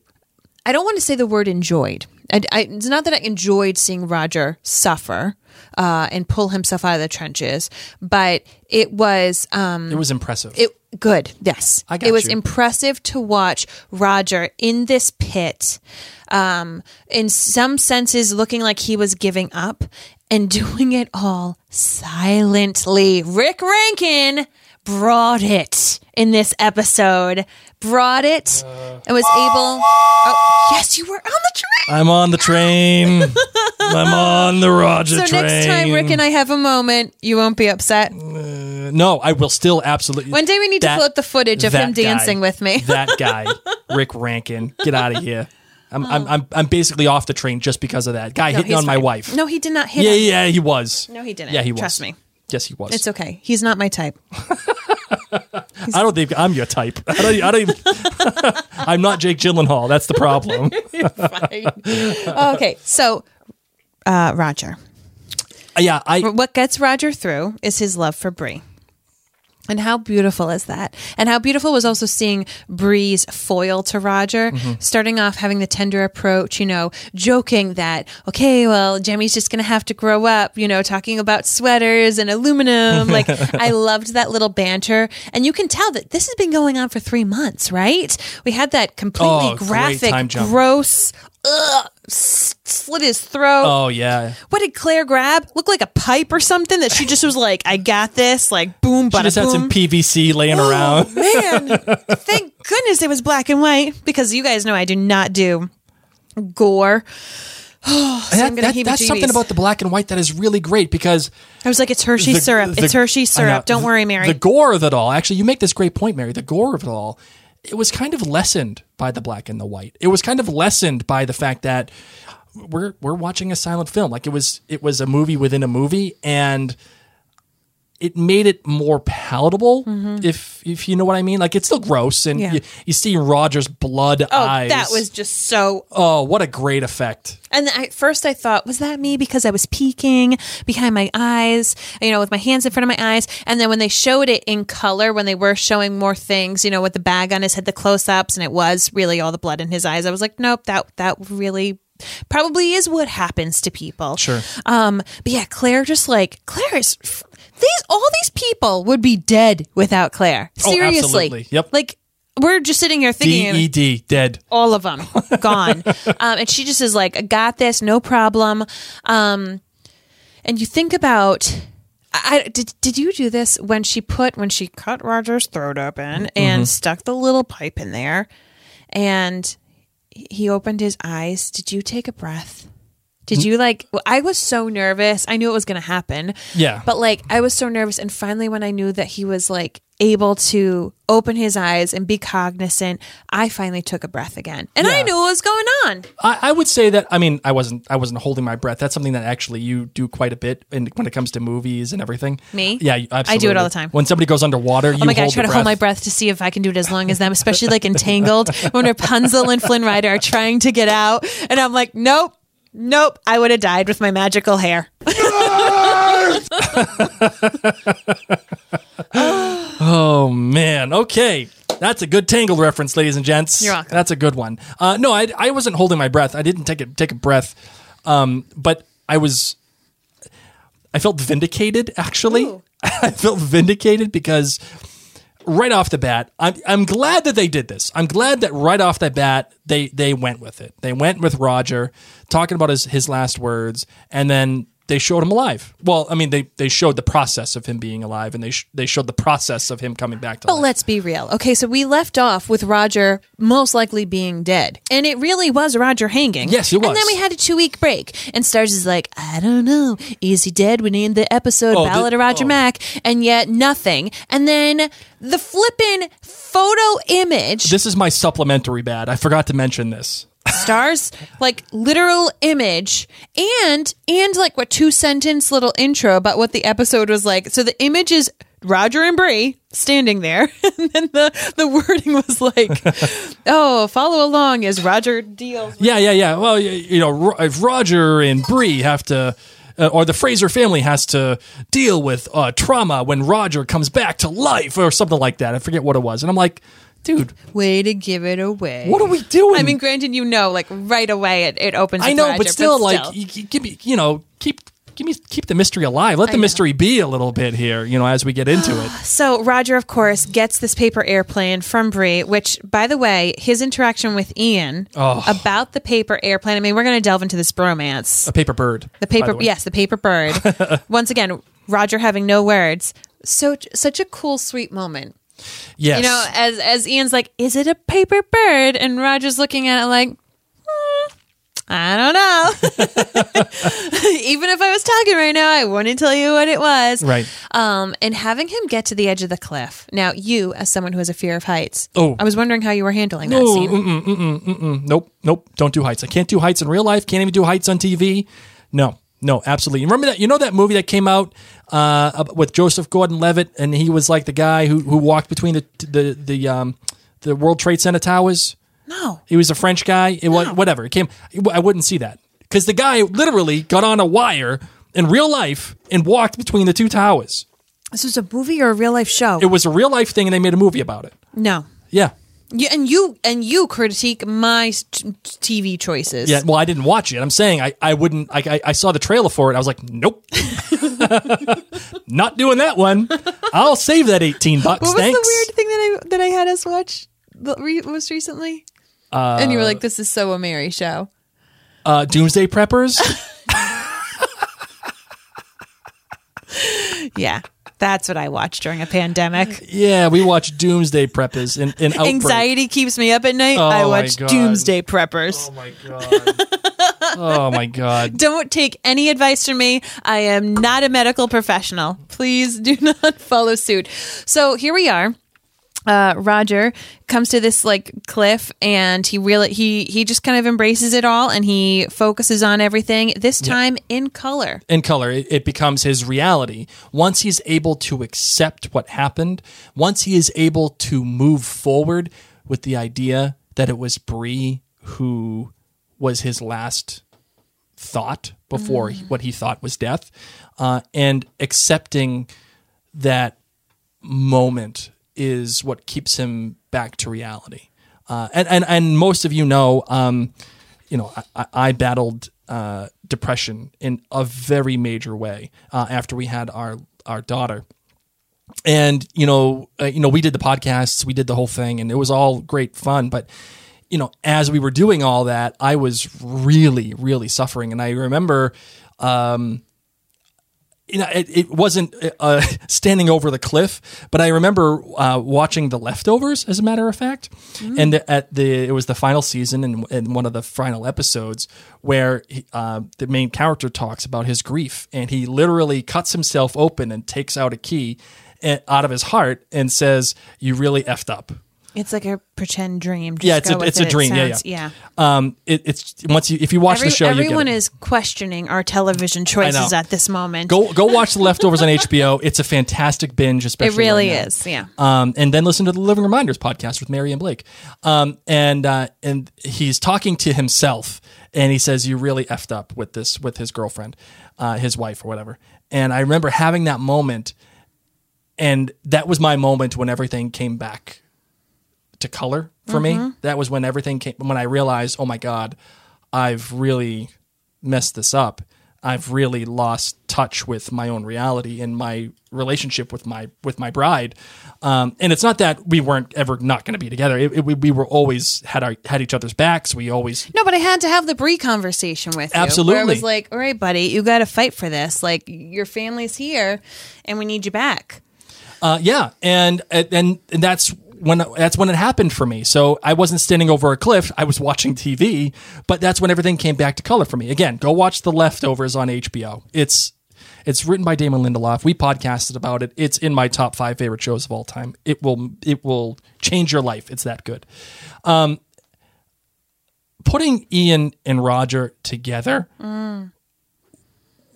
I don't want to say the word enjoyed. I, I, it's not that I enjoyed seeing Roger suffer uh, and pull himself out of the trenches, but it was um, It was impressive. it good. Yes, I got it was you. impressive to watch Roger in this pit, um, in some senses, looking like he was giving up and [LAUGHS] doing it all silently. Rick Rankin brought it in this episode. Brought it and was able. Oh, yes, you were on the train. I'm on the train. [LAUGHS] I'm on the Roger So train. next time Rick and I have a moment, you won't be upset. Uh, no, I will still absolutely. One day we need to That- pull up the footage of him guy. dancing with me. [LAUGHS] that guy, [LAUGHS] Rick Rankin, get out of here. I'm, oh. I'm, I'm, I'm basically off the train just because of that guy No, hitting on my wife. No, he did not hit yeah, yeah, he was. No, he didn't. Yeah, he was. Trust me. Yes, he was. It's okay. He's not my type. [LAUGHS] I don't think I'm your type. I don't, I don't even, [LAUGHS] I'm not Jake Gyllenhaal. That's the problem. [LAUGHS] okay, so uh, Roger. yeah, I. What gets Roger through is his love for Bree. And how beautiful is that? And how beautiful was also seeing Bree's foil to Roger, starting off having the tender approach, you know, joking that, okay, well, Jemmy's just going to have to grow up, you know, talking about sweaters and aluminum. Like, [LAUGHS] I loved that little banter. And you can tell that this has been going on for three months, right? We had that completely Oh, graphic, gross, ugh, slit his throat. Oh yeah. What did Claire grab? Look like a pipe or something that she just was like, I got this, like boom, She just had some. PVC laying oh, around. Oh, man, [LAUGHS] thank goodness it was black and white because you guys know I do not do gore. [SIGHS] Oh, so That- that- that's something about the black and white that is really great because I was like, it's Hershey the- syrup. the- it's Hershey I know. syrup. Don't worry, Mary. The gore of it all. Actually, you make this great point, Mary. The gore of it all. It was kind of lessened by the black and the white. It was kind of lessened by the fact that we're we're watching a silent film. Like it was it was a movie within a movie, and it made it more palatable. If if you know what I mean. Like it's still gross, and Mm-hmm. Yeah. you, you see Roger's blood oh, eyes. that was just so oh, what a great effect. And at first I thought, was that me because I was peeking behind my eyes, you know, with my hands in front of my eyes? And then when they showed it in color, when they were showing more things, you know, with the bag on his head, the close ups, and it was really all the blood in his eyes, I was like, nope, that, that really probably is what happens to people. Sure. Um, but yeah, Claire just like, Claire is. These all these people would be dead without Claire. Oh, Seriously, absolutely. Yep. Like we're just sitting here thinking, D E D dead. all of them gone [LAUGHS] um, and she just is like i got this no problem um, and you think about I did. Did you do this when she put when she cut Roger's throat open and Mm-hmm. stuck the little pipe in there, and he opened his eyes? Did you take a breath? Did you like? I was so nervous. I knew it was going to happen. Yeah. But like, I was so nervous, and finally, when I knew that he was like able to open his eyes and be cognizant, I finally took a breath again, and I knew what was going on. I, I would say that I mean I wasn't I wasn't holding my breath. That's something that actually you do quite a bit in, when it comes to movies and everything. Me? Yeah, you- I do it all the time. When somebody goes underwater, oh you Oh my god, I try to hold my breath to see if I can do it as long as them, especially like entangled when Rapunzel and Flynn Rider are trying to get out. And I'm like, nope, nope, I would have died with my magical hair. [LAUGHS] Oh man. Okay. That's a good Tangled reference, ladies and gents. You're welcome. That's a good one. Uh, no, I, I wasn't holding my breath. I didn't take a take a breath, um, but I was. I felt vindicated. Actually, [LAUGHS] I felt vindicated because right off the bat, I'm I'm glad that they did this. I'm glad that right off the bat they they went with it. They went with Roger talking about his his last words, and then they showed him alive. Well, I mean, they they showed the process of him being alive, and they sh- they showed the process of him coming back to life. But life. let's be real. Okay, so we left off with Roger most likely being dead. And it really was Roger hanging. Yes, it was. And then we had a two week break. And Starz is like, I don't know. Is he dead? We named the episode Oh, Ballad the- of Roger oh. Mac. And yet nothing. And then the flippin' photo image. This is my supplementary bad. I forgot to mention this. Stars like literal image and and like what two sentence little intro about what the episode was like so the image is roger and bree standing there [LAUGHS] and then the the wording was like [LAUGHS] oh follow along as roger deals Yeah, yeah, yeah. Well, y- you know, if Roger and Bree have to, uh, or the Fraser family has to deal with uh, trauma when Roger comes back to life, or something like that. I forget what it was, and I'm like, dude, way to give it away what are we doing? i mean granted you know like right away it, it opens I know, Roger, but still, like, y- y- give me, you know, keep. Give me, keep the mystery alive. Let the mystery be a little bit here, you know, as we get into it. [SIGHS] So Roger, of course, gets this paper airplane from Bree, which, by the way, his interaction with Ian Oh. about the paper airplane. I mean, we're going to delve into this bromance. A paper bird. The paper, way. yes, the paper bird. [LAUGHS] Once again, Roger having no words. So such a cool, sweet moment. Yes. You know, as as Ian's like, "Is it a paper bird?" and Roger's looking at it like. "Hmm, I don't know. [LAUGHS] Even if I was talking right now, I wouldn't tell you what it was. Right. Um, and having him get to the edge of the cliff. Now, you, as someone who has a fear of heights, Oh. I was wondering how you were handling that No, scene. mm-mm, nope, nope. Don't do heights. I can't do heights in real life. Can't even do heights on TV. No, no, absolutely. You Remember that? You know that movie that came out uh, with Joseph Gordon-Levitt, and he was like the guy who who walked between the the the um the World Trade Center towers. No. He was a French guy. It was whatever. It came. I wouldn't see that because the guy literally got on a wire in real life and walked between the two towers. This was a movie or a real life show? It was a real life thing, and they made a movie about it. no. Yeah. You, and you and you critique my t- TV choices. Yeah, well, I didn't watch it. I'm saying I, I wouldn't. I, I, I saw the trailer for it. I was like, nope, [LAUGHS] not doing that one. I'll save that 18 bucks. What was Thanks. the weird thing that I that I had us watch re- most recently? and you were like, "This is so a Mary show." uh, Doomsday Preppers. [LAUGHS] Yeah, that's what I watch during a pandemic. yeah, we watch Doomsday Preppers and, Outbreak. Anxiety keeps me up at night. Oh I watch Doomsday Preppers. Oh my god. oh my god. [LAUGHS] Don't take any advice from me. I am not a medical professional. Please do [LAUGHS] not follow suit. So here we are. Uh, Roger comes to this like cliff and he really he he just kind of embraces it all and he focuses on everything this time in color. in color. It, it becomes his reality. Once he's able to accept what happened, once he is able to move forward with the idea that it was Bree who was his last thought before he- what he thought was death, uh, and accepting that moment is what keeps him back to reality. Uh, and, and and most of you know, um, you know, I, I- battled uh, depression in a very major way uh, after we had our our daughter. And you know, uh, you know, we did the podcasts, we did the whole thing, and it was all great fun. But you know, as we were doing all that, I was really, really suffering. And I remember um, you know, it, it wasn't uh, [LAUGHS] standing over the cliff, but I remember uh, watching The Leftovers, as a matter of fact, and at the it was the final season and, and one of the final episodes where he, uh, the main character talks about his grief, and he literally cuts himself open and takes out a key eh, out of his heart and says, "You really effed up." It's like a pretend dream. Just Yeah, it's a it's it. a It dream. yeah, sounds- yeah. Um, it, it's once you if you watch Every- the show, everyone is questioning our television choices at this moment. Go go watch the leftovers on HBO. [LAUGHS] It's a fantastic binge, especially it really right is. Yeah. Um, and then listen to the Living Reminders podcast with Mary and Blake. Um, and uh, and he's talking to himself, and he says, "You really effed up with this with his girlfriend, uh, his wife, or whatever." And I remember having that moment, and that was my moment when everything came back to color for me. That was when everything came when I realized, oh my god, I've really messed this up. I've really lost touch with my own reality and my relationship with my with my bride. Um, and it's not that we weren't ever not going to be together. It, it- we, we were always had our had each other's backs. We always No, but I had to have the Bree conversation with you. Where I Absolutely. was like, all right, buddy, you got to fight for this. Like, your family's here and we need you back. Uh, yeah, and and and that's when that's when it happened for me. So I wasn't standing over a cliff; I was watching TV. But that's when everything came back to color for me. Again, go watch The Leftovers on HBO. It's it's written by Damon Lindelof. We podcasted about it. It's in my top five favorite shows of all time. It will it will change your life. It's that good. Um, putting Ian and Roger together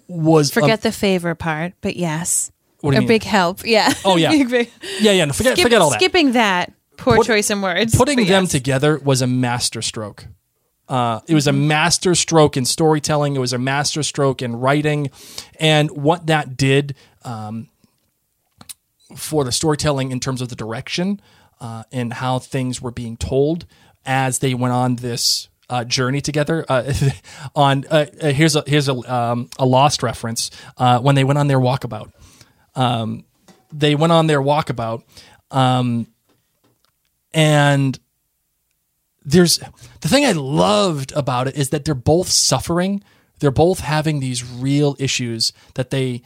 was a- Forget the favor part, but yes. What do you a mean? big help. Yeah. Oh, yeah. [LAUGHS] Big, big- yeah yeah no, forget Skip- forget all that. Skipping that. Poor Put- choice in words. putting them yes. together was a master stroke. Uh, it was a master stroke in storytelling. It was a master stroke in writing, and what that did um, for the storytelling in terms of the direction uh, and how things were being told as they went on this uh, journey together. Uh, [LAUGHS] on uh, uh, here's a here's a um, a lost reference uh, when they went on their walkabout. Um, they went on their walkabout. Um, and there's the thing I loved about it is that they're both suffering. They're both having these real issues that they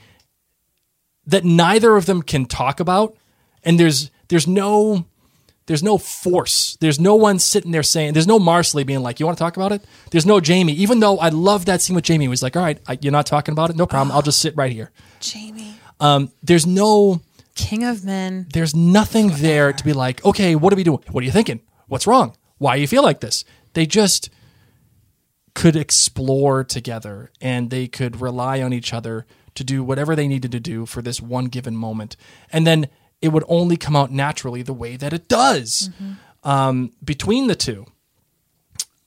that neither of them can talk about. And there's there's no there's no force. There's no one sitting there saying there's no Marsali being like, "You want to talk about it?" There's no Jamie. Even though I love that scene with Jamie, he was like, "All right, I, you're not talking about it. No problem. I'll just sit right here." Jamie, Um, there's no king of men. there's nothing there to be like, okay, what are we doing? What are you thinking? What's wrong? Why do you feel like this? They just could explore together and they could rely on each other to do whatever they needed to do for this one given moment. And then it would only come out naturally the way that it does um, between the two.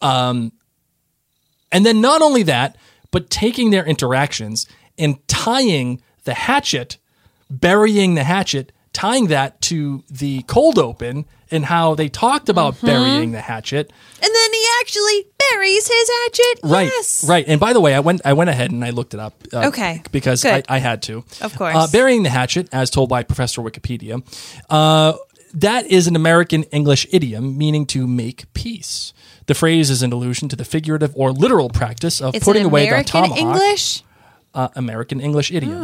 Um, and then not only that, but taking their interactions and tying the hatchet, burying the hatchet, tying that to the cold open and how they talked about burying the hatchet. And then he actually buries his hatchet. Right, Yes. right. And by the way, I went I went ahead and I looked it up. uh, Okay, because I. I had to. Of course. uh, burying the hatchet, as told by Professor Wikipedia, uh, that is an American English idiom meaning to make peace. The phrase is an allusion to the figurative or literal practice of It's putting away the tomahawk. English. Uh, American English idiom.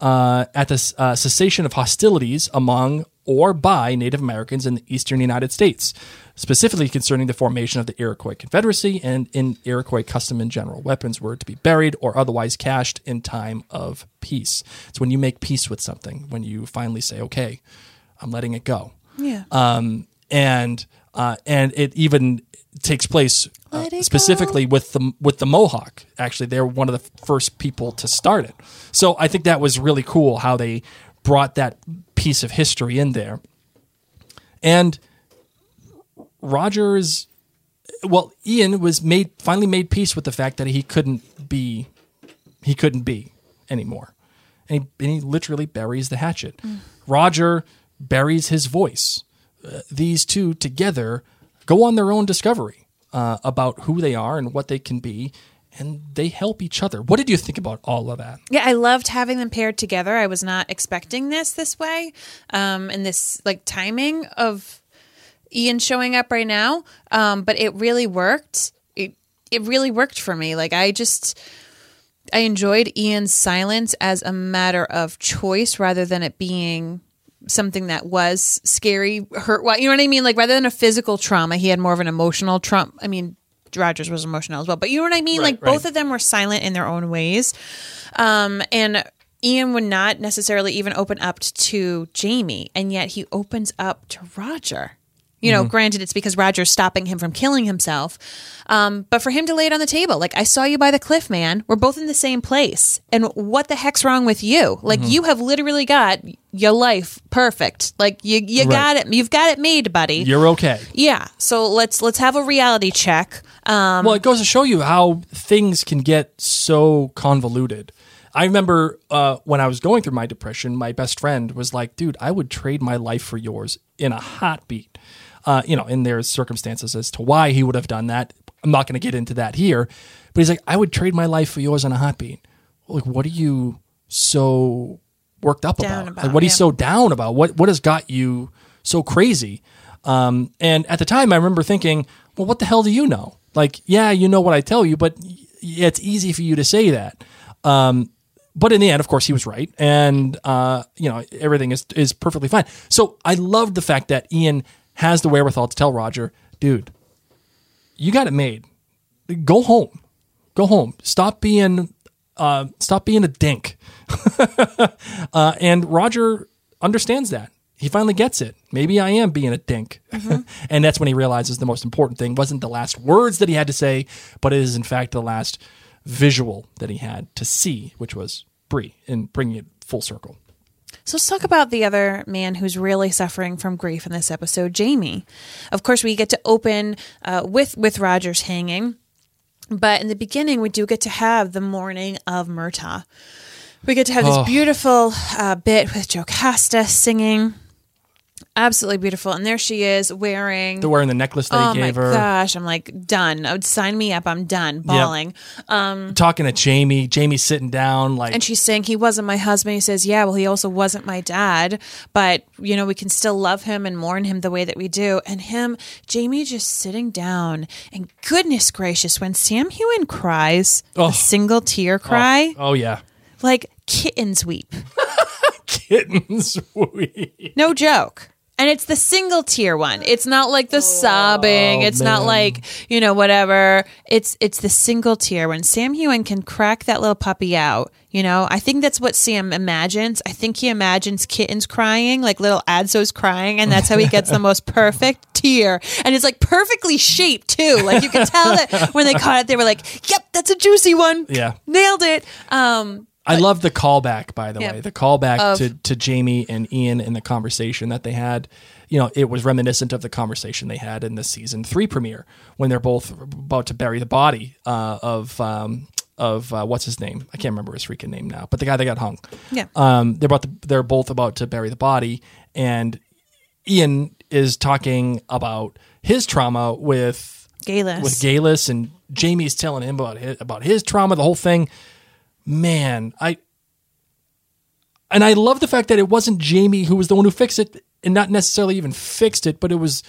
Uh, at the uh, cessation of hostilities among or by Native Americans in the eastern United States, specifically concerning the formation of the Iroquois Confederacy and in Iroquois custom in general. Weapons were to be buried or otherwise cached in time of peace. It's when you make peace with something, when you finally say, okay, I'm letting it go Yeah. um, and uh, and it even takes place uh, specifically with the with the Mohawk. Actually, they're one of the first people to start it. So I think that was really cool how they brought that piece of history in there. And Rogers, well, Ian was made finally made peace with the fact that he couldn't be he couldn't be anymore. And he, and he literally buries the hatchet. Roger buries his voice. Uh, these two together go on their own discovery uh, about who they are and what they can be, and they help each other. What did you think about all of that? Yeah, I loved having them paired together. I was not expecting this this way, um, and this like timing of Ian showing up right now. Um, but it really worked. It it really worked for me. Like I just I enjoyed Ian's silence as a matter of choice rather than it being something that was scary, hurt. Well, you know what I mean? Like rather than a physical trauma, he had more of an emotional trauma. I mean, Rogers was emotional as well, but you know what I mean? Right, like both of them were silent in their own ways. Um, and Ian would not necessarily even open up to Jamie, and yet he opens up to Roger. You Mm-hmm. know, granted, it's because Roger's stopping him from killing himself. Um, but for him to lay it on the table, like, I saw you by the cliff, man. We're both in the same place. And what the heck's wrong with you? Like, Mm-hmm. you have literally got your life perfect. Like, you, you got it. You've got it made, buddy. You're okay. yeah. So let's let's have a reality check. Um, well, it goes to show you how things can get so convoluted. I remember uh, when I was going through my depression, my best friend was like, "Dude, I would trade my life for yours in a heartbeat." Uh, you know, and there's circumstances as to why he would have done that. I'm not going to get into that here, but he's like, "I would trade my life for yours in a heartbeat." Like, what are you so worked up about? about, Like, what are you so down about? What what has got you so crazy? Um, and at the time, I remember thinking, well, what the hell do you know? Like, yeah, you know what I tell you, but it's easy for you to say that. Um, but in the end, of course, he was right, and uh, you know everything is is perfectly fine. So I loved the fact that Ian has the wherewithal to tell Roger, dude, you got it made. Go home, go home. Stop being, uh, stop being a dink. [LAUGHS] uh, and Roger understands that. He finally gets it. Maybe I am being a dink. [LAUGHS] and that's when he realizes the most important thing wasn't the last words that he had to say, but it is, in fact, the last visual that he had to see, which was Bree, and bringing it full circle. So let's talk about the other man who's really suffering from grief in this episode, Jamie. Of course, we get to open uh, with with Rogers hanging, but in the beginning, we do get to have the mourning of Murtagh. We get to have this beautiful uh, bit with Jocasta singing. Absolutely beautiful. And there she is wearing They're wearing the necklace that Oh he my gave her. Oh my gosh, I'm like done. I would sign me up. I'm done bawling. Um, Talking to Jamie. Jamie's sitting down, like, And she's saying he wasn't my husband. He says, "Yeah, well, he also wasn't my dad, but you know, we can still love him and mourn him the way that we do." And him, Jamie, just sitting down. And goodness gracious, when Sam Heughan cries, Oh. a single tear oh. cry, oh, yeah. like kittens weep. [LAUGHS] Kittens. Wee. No joke. And it's the single tear one. It's not like the sobbing. It's not like, you know, whatever. It's it's the single tear when Sam Heughan can crack that little puppy out, you know. I think that's what Sam imagines. I think he imagines kittens crying, like little Adsos crying, and that's how he gets the most perfect tear. And it's like perfectly shaped too. Like you can tell that when they caught it, they were like, Yep, that's a juicy one. Yeah. Nailed it. Um I love the callback, by the Yeah. way. The callback to, to Jamie and Ian in the conversation that they had. You know, it was reminiscent of the conversation they had in the season three premiere when they're both about to bury the body uh, of um, of uh, what's his name? I can't remember his freaking name now, but the guy that got hung. Yeah. Um, they're about to, they're both about to bury the body, and Ian is talking about his trauma with Geillis. with Geillis, and Jamie's telling him about his, about his trauma, the whole thing. Man, I and I love the fact that it wasn't Jamie who was the one who fixed it, and not necessarily even fixed it, but it was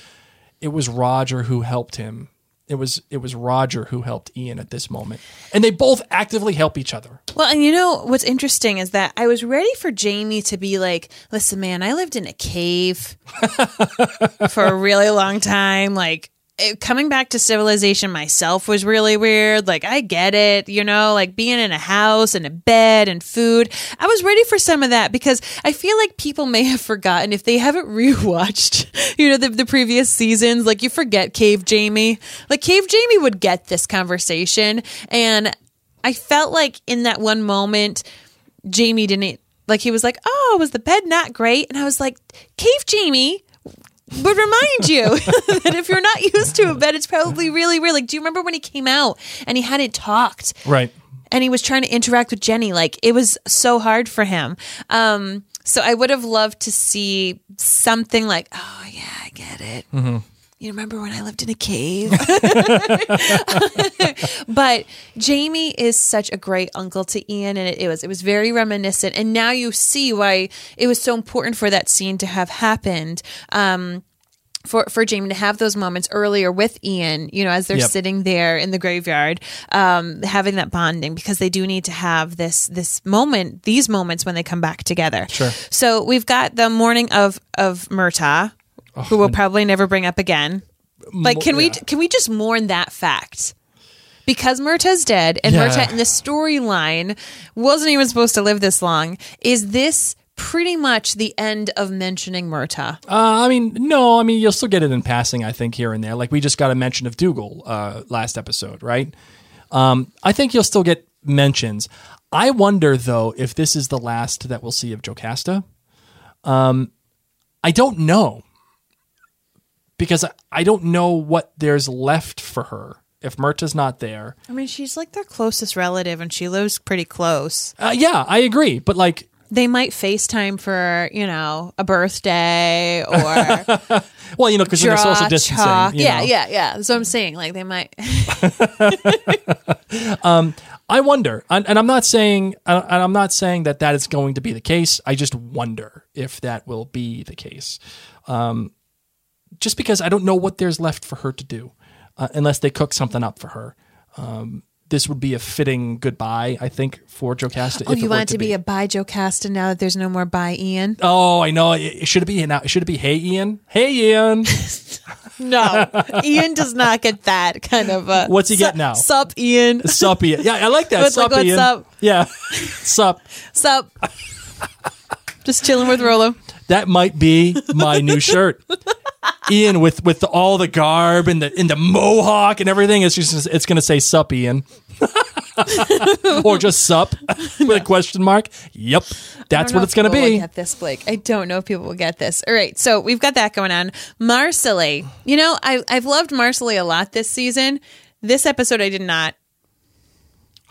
it was Roger who helped him. It was it was Roger who helped Ian at this moment, and they both actively help each other. Well, and you know what's interesting is that I was ready for Jamie to be like, "Listen, man, I lived in a cave [LAUGHS] for a really long time. Like coming back to civilization myself was really weird. Like I get it, you know, like being in a house and a bed and food. I was ready for some of that because I feel like people may have forgotten if they haven't [LAUGHS] rewatched, you know, the, the previous seasons. Like you forget Cave Jamie. Like Cave Jamie would get this conversation, and I felt like in that one moment, Jamie didn't like. He was like, "Oh, was the bed not great?" And I was like, "Cave Jamie." Would remind you [LAUGHS] that if you're not used to a bed, it's probably really weird. Like, do you remember when he came out and he hadn't talked? Right. and he was trying to interact with Jenny. Like it was so hard for him. Um, so I would have loved to see something like, oh yeah, I get it. You remember when I lived in a cave? [LAUGHS] but Jamie is such a great uncle to Ian, and it, it was it was very reminiscent. And now you see why it was so important for that scene to have happened. Um, for for Jamie to have those moments earlier with Ian, you know, as they're Yep. sitting there in the graveyard, um, having that bonding because they do need to have this this moment, these moments when they come back together. Sure. So we've got the mourning of of Murtagh, who we'll probably never bring up again. Like, can we can we just mourn that fact? Because Murtagh's dead, and Yeah. Murtagh in the storyline wasn't even supposed to live this long. Is this pretty much the end of mentioning Murtagh? Uh, I mean, no, I mean, you'll still get it in passing, I think, here and there. Like we just got a mention of Dougal uh, last episode, right? Um, I think you'll still get mentions. I wonder, though, if this is the last that we'll see of Jocasta. Um, I don't know. Because I, don't know what there's left for her if Murtagh's not there. I mean, she's like their closest relative, and she lives pretty close. Uh, yeah, I agree. But like, They might FaceTime for you know a birthday or [LAUGHS] well, you know, because you're draw social distancing. Yeah, know. yeah, yeah. That's what I'm saying. Like they might. [LAUGHS] [LAUGHS] I wonder, and, and I'm not saying, and I'm not saying that that is going to be the case. I just wonder if that will be the case, um, just because I don't know what there's left for her to do, uh, unless they cook something up for her. Um, this would be a fitting goodbye, I think, for Jocasta. Oh, if you want it to be, a by Jocasta now that there's no more bye Ian? Oh, I know. It, should it be now? Should it be Hey Ian? Hey Ian. [LAUGHS] No, Ian does not get that kind of. Uh, What's he get now? Sup, Ian. Sup Ian. Yeah, I like that. [LAUGHS] What's like, Sup what's Ian. up? Yeah. [LAUGHS] Sup. Sup. Just chilling with Rollo. That might be my new shirt. Ian with with all the garb and the and the mohawk and everything. It's just it's gonna say sup Ian. [LAUGHS] or just sup with a question mark. Yep. That's what it's gonna be. Get this, Blake. I don't know if people will get this. All right, so we've got that going on. Marsali, you know, I I've loved Marsali a lot this season. This episode, I did not.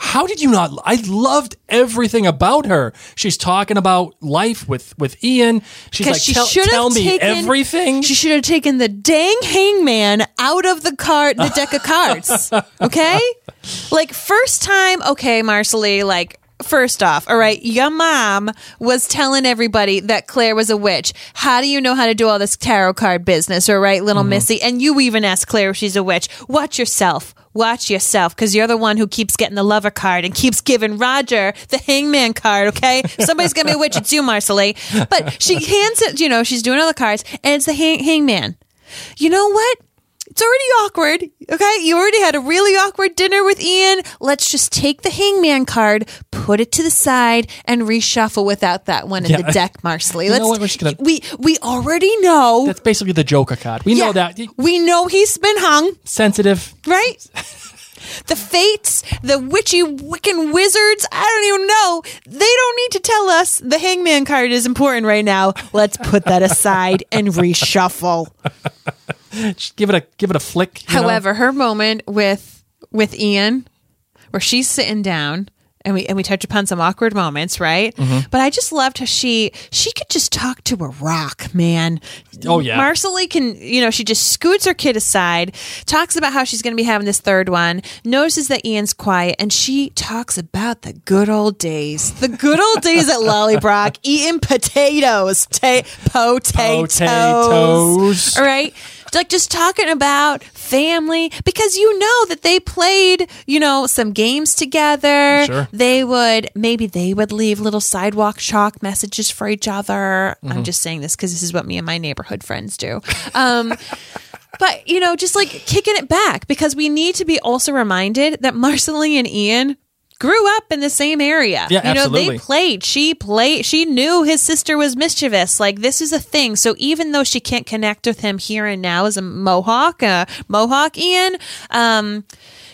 How did you not I loved everything about her. She's talking about life with with Ian. She's like she tell, should have tell me taken everything. She should have taken the dang hangman out of the card, the deck of cards. [LAUGHS] Okay, like first time. Okay, Marsali, like. First off, all right, your mom was telling everybody that Claire was a witch. How do you know how to do all this tarot card business, all right, little mm-hmm. Missy? And you even asked Claire if she's a witch. Watch yourself. Watch yourself, because you're the one who keeps getting the lover card and keeps giving Roger the hangman card, okay? [LAUGHS] Somebody's gonna be a witch, it's you, Marsali. But she [LAUGHS] hands it, you know, she's doing all the cards, and it's the hang- hangman. You know what? It's already awkward. Okay. You already had a really awkward dinner with Ian. Let's just take the hangman card, put it to the side, and reshuffle without that one in Yeah. the deck, know Let's what? We're just gonna- we we already know That's basically the Joker card. We know that. We know he's been hung, Sensitive. right? The fates, the witchy Wiccan wizards, I don't even know. They don't need to tell us the hangman card is important right now. Let's put that aside and [LAUGHS] reshuffle. Just give it a give it a flick. you know? However, her moment with with Ian, where she's sitting down and we and we touch upon some awkward moments, right? Mm-hmm. But I just loved how she she could just talk to a rock, man. Oh, yeah. Marsali can you know she just scoots her kid aside, talks about how she's going to be having this third one, notices that Ian's quiet, and she talks about the good old days, the good old days at Lallybroch, [LAUGHS] eating potatoes, ta- potatoes, Potatoes. all right like just talking about family because you know that they played you know some games together Sure. they would maybe they would leave little sidewalk chalk messages for each other Mm-hmm. i'm just saying this because this is what me and my neighborhood friends do um [LAUGHS] but you know just like kicking it back because we need to be also reminded that marsali and ian grew up in the same area. Yeah, you know absolutely. they played she played she knew his sister was mischievous. Like this is a thing. So even though she can't connect with him here and now as a mohawk uh, mohawk ian um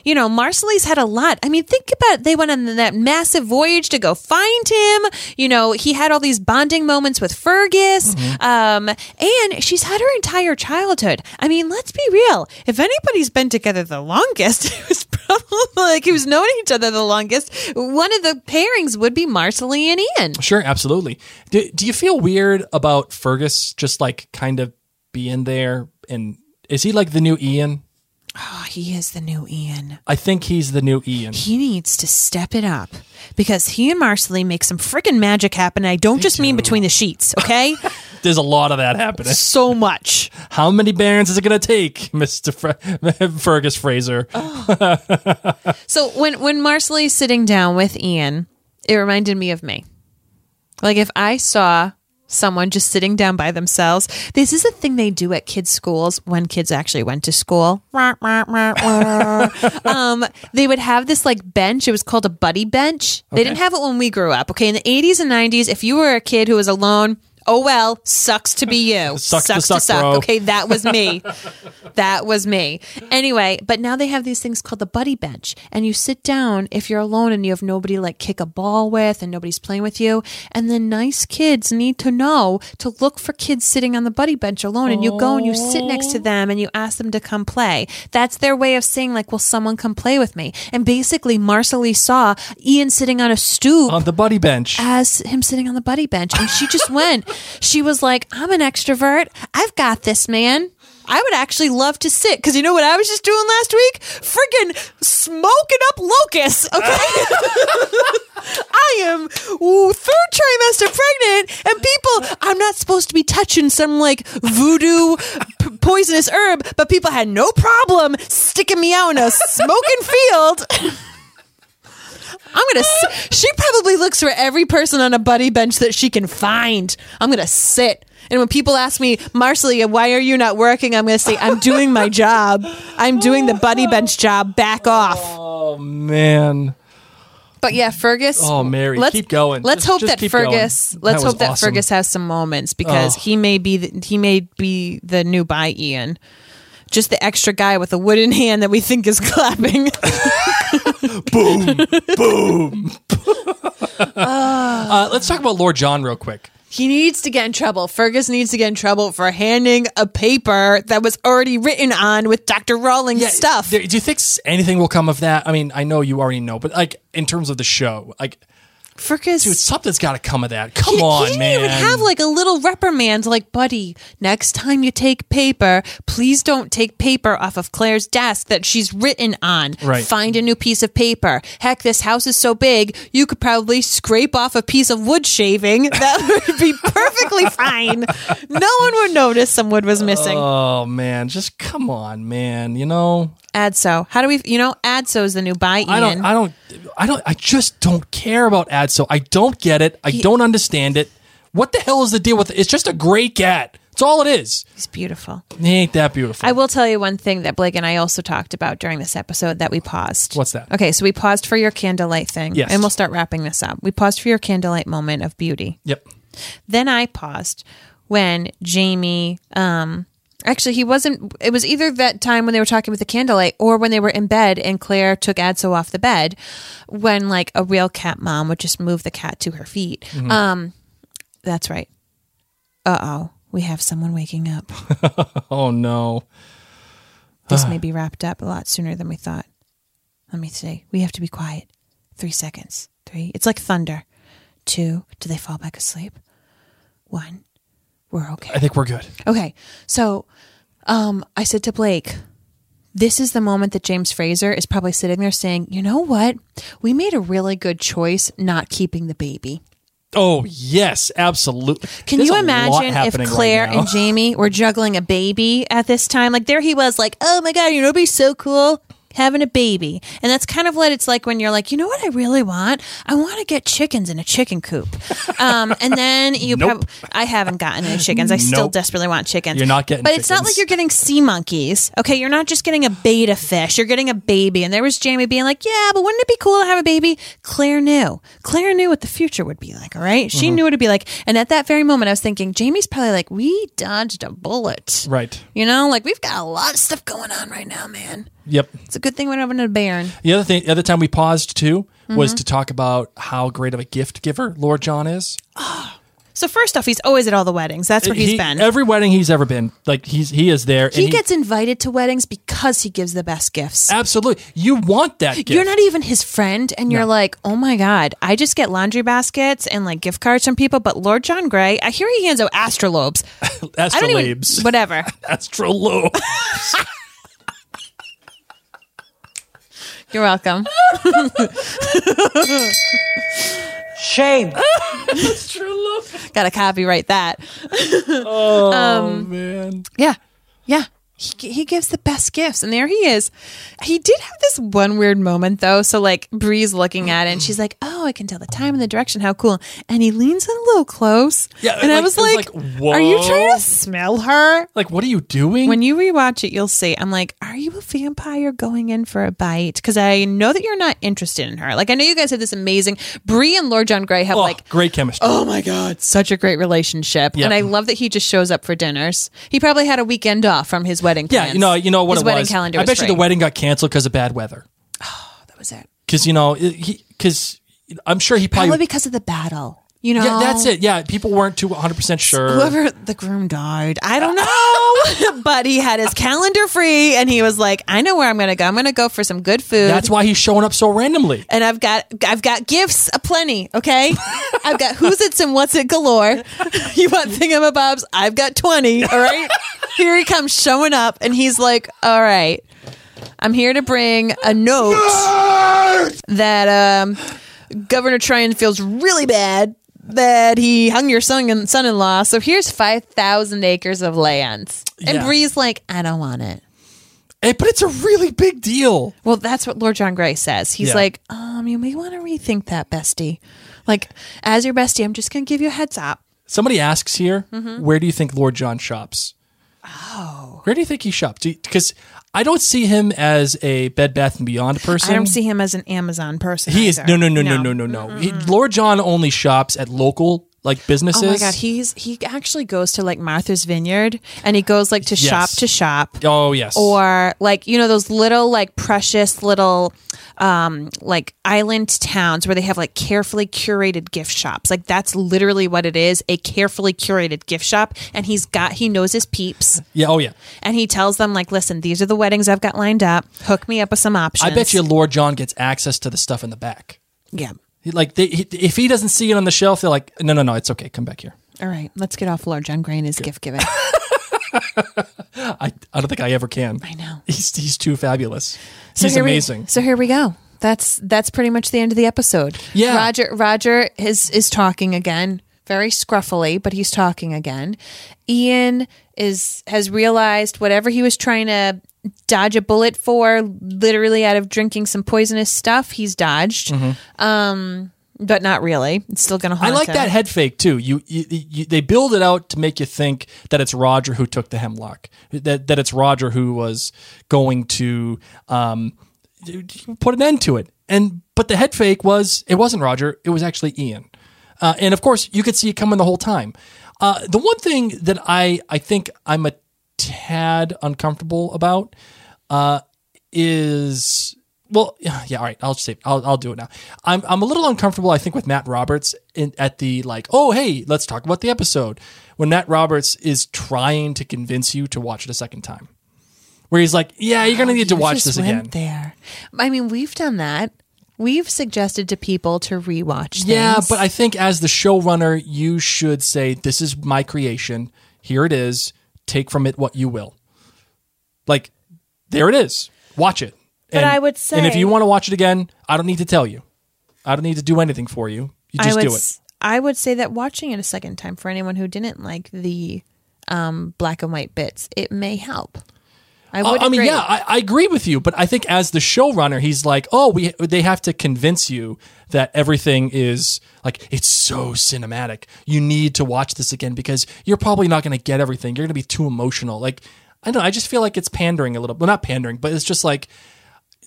you know, Marsali's had a lot. I mean, think about it. They went on that massive voyage to go find him. You know, he had all these bonding moments with Fergus. Um, and she's had her entire childhood. I mean, let's be real. If anybody's been together the longest, [LAUGHS] it was probably like who's known each other the longest. One of the pairings would be Marsali and Ian. Sure, absolutely. Do, do you feel weird about Fergus just like kind of being there? And is he like the new Ian? Oh, he is the new Ian. I think he's the new Ian. He needs to step it up because he and Marsali make some freaking magic happen. I don't just mean between the sheets, okay? [LAUGHS] There's a lot of that happening. so much. How many bairns is it going to take, [LAUGHS] Mister Fra- [LAUGHS] Fergus Fraser? Oh. So when when Marsali's sitting down with Ian, it reminded me of me. Like if I saw someone just sitting down by themselves, this is a thing they do at kids' schools when kids actually went to school. [LAUGHS] um, they would have this like bench. It was called a buddy bench. They didn't have it when we grew up. Okay, in the eighties and nineties, if you were a kid who was alone. Oh well, sucks to be you. [LAUGHS] Sucks to suck, bro. Okay, that was me. [LAUGHS] that was me. Anyway, but now they have these things called the buddy bench, and you sit down if you're alone and you have nobody like kick a ball with, and nobody's playing with you. And the nice kids need to know to look for kids sitting on the buddy bench alone, and you go and you sit next to them and you ask them to come play. That's their way of saying like, "Will someone come play with me?" And basically, Marsali saw Ian sitting on a stoop On the buddy bench. as him sitting on the buddy bench. And she just went. She was like, I'm an extrovert. I've got this, man. I would actually love to sit because you know what I was just doing last week? Friggin' smoking up locusts, okay? [LAUGHS] I am third trimester pregnant, and people, I'm not supposed to be touching some like voodoo p- poisonous herb, but people had no problem sticking me out in a smoking field. [LAUGHS] I'm gonna. s- She probably looks for every person on a buddy bench that she can find. I'm gonna sit. And when people ask me, Marsali, why are you not working? I'm gonna say, I'm doing my [LAUGHS] job. I'm doing the buddy bench job. Back off. Oh man. But yeah, Fergus. Oh, Mary, let's, keep going. Let's Just- hope just that keep going. Fergus. Let's was hope that awesome. Fergus has some moments because Oh. he may be the, he may be the new by Ian. Just the extra guy with a wooden hand that we think is [LAUGHS] clapping. [LAUGHS] Uh, let's talk about Lord John real quick. He needs to get in trouble. Fergus needs to get in trouble for handing a paper that was already written on with Dr. Rawlings stuff. Do, do you think anything will come of that? I mean, I know you already know, but like in terms of the show, like Fergus. dude, something's got to come of that. Come he, on, he didn't man. even have like a little reprimand, like, buddy, next time you take paper, please don't take paper off of Claire's desk that she's written on. Right. Find a new piece of paper. Heck, this house is so big, you could probably scrape off a piece of wood shaving. [LAUGHS] That would be perfectly [LAUGHS] fine. No one would notice some wood was missing. oh man, just come on, man. You know, Adso. How do we, you know, Adso is the new buy I don't, I don't, I don't, I just don't care about ads. So I don't get it. I don't understand it. What the hell is the deal with it? It's just a gray cat. That's all it is. He's beautiful. He ain't that beautiful. I will tell you one thing that Blake and I also talked about during this episode that we paused. What's that? Okay, so we paused for your candlelight thing. Yes. And we'll start wrapping this up. We paused for your candlelight moment of beauty. Yep. Then I paused when Jamie um actually he wasn't it was either that time when they were talking with the candlelight or when they were in bed and Claire took Adso off the bed when like a real cat mom would just move the cat to her feet. Mm-hmm. Um that's right. Uh-oh. We have someone waking up. [LAUGHS] Oh no. This [SIGHS] may be wrapped up a lot sooner than we thought. Let me see. We have to be quiet. Three seconds. Three. It's like thunder. Two. Do they fall back asleep? One. We're okay. I think we're good. Okay. So um, I said to Blake, this is the moment that James Fraser is probably sitting there saying, you know what? We made a really good choice not keeping the baby. Oh yes, absolutely. Can There's you imagine if happening right Claire and Jamie were juggling a baby at this time? Like there he was, like, oh my god, you know, it'd be so cool having a baby. And that's kind of what it's like when you're like, you know what I really want? I want to get chickens in a chicken coop. Um, and then you [LAUGHS] Nope. prob- I haven't gotten any chickens. I still Nope. desperately want chickens. You're not getting But it's not like you're getting sea monkeys. Okay, you're not just getting a beta fish. You're getting a baby. And there was Jamie being like, yeah, but wouldn't it be cool to have a baby? Claire knew. Claire knew what the future would be like, all right? She Mm-hmm. knew what it'd be like. And at that very moment, I was thinking, Jamie's probably like, we dodged a bullet. Right. You know, like we've got a lot of stuff going on right now, man. Yep. It's a good thing we're having a bairn. The other thing, the other time we paused too was to talk about how great of a gift giver Lord John is. [GASPS] So first off, he's always at all the weddings. That's where he's He- been. Every wedding he's ever been, like he's he is there. he and gets invited to weddings because he gives the best gifts. absolutely. You want that gift? You're not even his friend, and you're like, oh my god, I just get laundry baskets and like gift cards from people. But Lord John Grey, I hear he hands out astrolobes. [LAUGHS] I don't even astrolabes. whatever. [LAUGHS] Astrolabes. [LAUGHS] You're welcome. Shame. Got to copyright that. Oh um, man. Yeah. Yeah. He, he gives the best gifts. And there he is. He did have this one weird moment, though. So, like, Bree's looking at it and she's like, Oh, I can tell the time and the direction. How cool. And he leans in a little close. Yeah, And I like- was was like, like, Are you trying to smell her? Like, what are you doing? When you rewatch it, you'll see. I'm like, Are you a vampire going in for a bite? Because I know that you're not interested in her. Like, I know you guys have this amazing. Bree and Lord John Grey have, oh, like, great chemistry. Oh my God, such a great relationship. Yeah. And I love that he just shows up for dinners. He probably had a weekend off from his wedding yeah, plans. you know, you know what his it wedding was. calendar I bet you the wedding got canceled because of bad weather. Oh, that was it. Because you know, because I'm sure he probably. Probably because of the battle. You know? yeah, that's it. Yeah, people weren't too 100 percent sure. Whoever the groom died, I don't know. [LAUGHS] but he had his calendar free and he was like, I know where I'm going to go. I'm going to go for some good food. That's why he's showing up so randomly. and I've got I've got gifts aplenty, okay? [LAUGHS] I've got who's it's and what's it galore. [LAUGHS] you want thingamabobs? I've got 20, all right? Here he comes showing up and he's like, "All right. I'm here to bring a note that um, Governor Tryon feels really bad that he hung your son and son-in-law. So here's 5,000 acres of land." And Yeah. Bree's like, "I don't want it." Eh, but it's a really big deal. Well, that's what Lord John Grey says. He's Yeah. like, um, you may want to rethink that, bestie. Like, as your bestie, I'm just going to give you a heads up. Somebody asks here, Mm-hmm. where do you think Lord John shops? Oh, where do you think he shops? Because I don't see him as a Bed Bath and Beyond person. I don't see him as an Amazon person. He is either. no, no, no, no, no, no, no. He, Lord John only shops at local like businesses. Oh my god, he's he actually goes to like Martha's Vineyard and he goes like to shop to shop. oh yes, Or like you know those little like precious little um like island towns where they have like carefully curated gift shops. Like that's literally what it is, a carefully curated gift shop and he's got he knows his peeps. yeah, oh yeah. and he tells them like listen these are the weddings i've got lined up hook me up with some options I bet you Lord John gets access to the stuff in the back. yeah Like they, he, if he doesn't see it on the shelf, they're like, no, no, no, it's okay. Come back here. all right let's get off lord john grey and his gift giving [LAUGHS] [LAUGHS] I, I don't think I ever can. i know He's he's too fabulous. So He's here we- amazing. so here we go that's that's pretty much the end of the episode Yeah. roger roger is is talking again very scruffily but he's talking again ian is has realized whatever he was trying to dodge a bullet for literally out of drinking some poisonous stuff he's dodged um but not really it's still gonna Mm-hmm. I like him. that head fake too. You, you, you, they build it out to make you think that it's Roger who took the hemlock, that that it's Roger who was going to um, put an end to it. And but the head fake was it wasn't Roger, it was actually Ian. Uh, and of course, you could see it coming the whole time. Uh, the one thing that I I think I'm a tad uncomfortable about uh, is well, [LAUGHS] yeah, all right. I'll just say I'll I'll do it now. I'm I'm a little uncomfortable. I think with Matt Roberts in, at the like, oh hey, let's talk about the episode when Matt Roberts is trying to convince you to watch it a second time, where he's like, yeah, you're gonna need to watch this again. There, I mean, we've done that. We've suggested to people to rewatch. Things. Yeah, but I think as the showrunner, you should say, "This is my creation. Here it is. Take from it what you will." Like, there it is. Watch it. But And- I would say, and if you want to watch it again, I don't need to tell you. I don't need to do anything for you. You just do it. s- I would say that watching it a second time for anyone who didn't like the um, black and white bits, it may help. I Uh, would. I mean, agree. yeah, I, I agree with you, but I think as the showrunner, he's like, oh, we they have to convince you that everything is like it's so cinematic. You need to watch this again because you're probably not going to get everything. You're going to be too emotional. Like I don't know. I just feel like it's pandering a little. Well, not pandering, but it's just like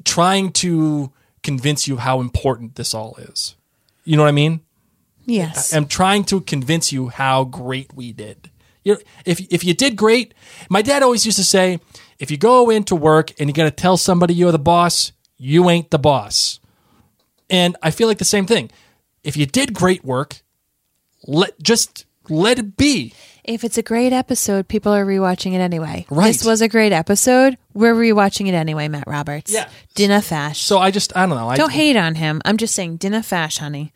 trying to convince you how important this all is. You know what I mean? yes. I'm trying to convince you how great we did. You if if you did great, my dad always used to say, if you go into work and you got to tell somebody you're the boss, you ain't the boss. And I feel like the same thing. If you did great work, let just let it be. if it's a great episode, people are rewatching it anyway. Right. This was a great episode. We're rewatching it anyway, Matt Roberts. Yeah. Dinna fash. So I just I don't know. I Don't hate on him. I'm just saying dinna fash, honey.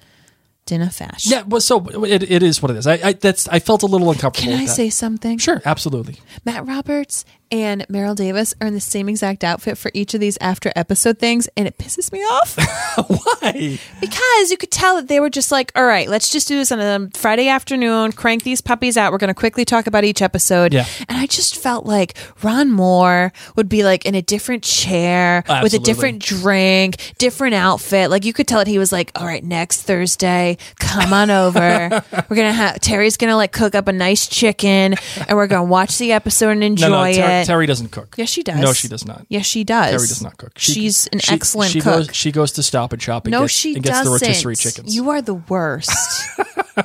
in a fashion. Yeah, well, so it, it is what it is. I, I that's I felt a little uncomfortable. Can I say something? Sure, absolutely. Matt Roberts and Maril Davis are in the same exact outfit for each of these after episode things, and it pisses me off [LAUGHS] Why? because you could tell that they were just like, "All right, let's just do this on a Friday afternoon. Crank these puppies out. We're going to quickly talk about each episode." Yeah. and I just felt like Ron Moore would be like in a different chair with a different drink, different outfit. Like you could tell that he was like, "All right, next Thursday, come on over. [LAUGHS] we're gonna have Terry's gonna like cook up a nice chicken, and we're gonna watch the episode and enjoy no, no. Ter- it." Terry doesn't cook. Yes, she does. No, she does not. Yes, she does. Terry does not cook. She- She's an she- excellent she cook. Goes, she goes to Stop and Shop and no, gets, she and gets doesn't. the rotisserie chickens. No, she does. You are the worst.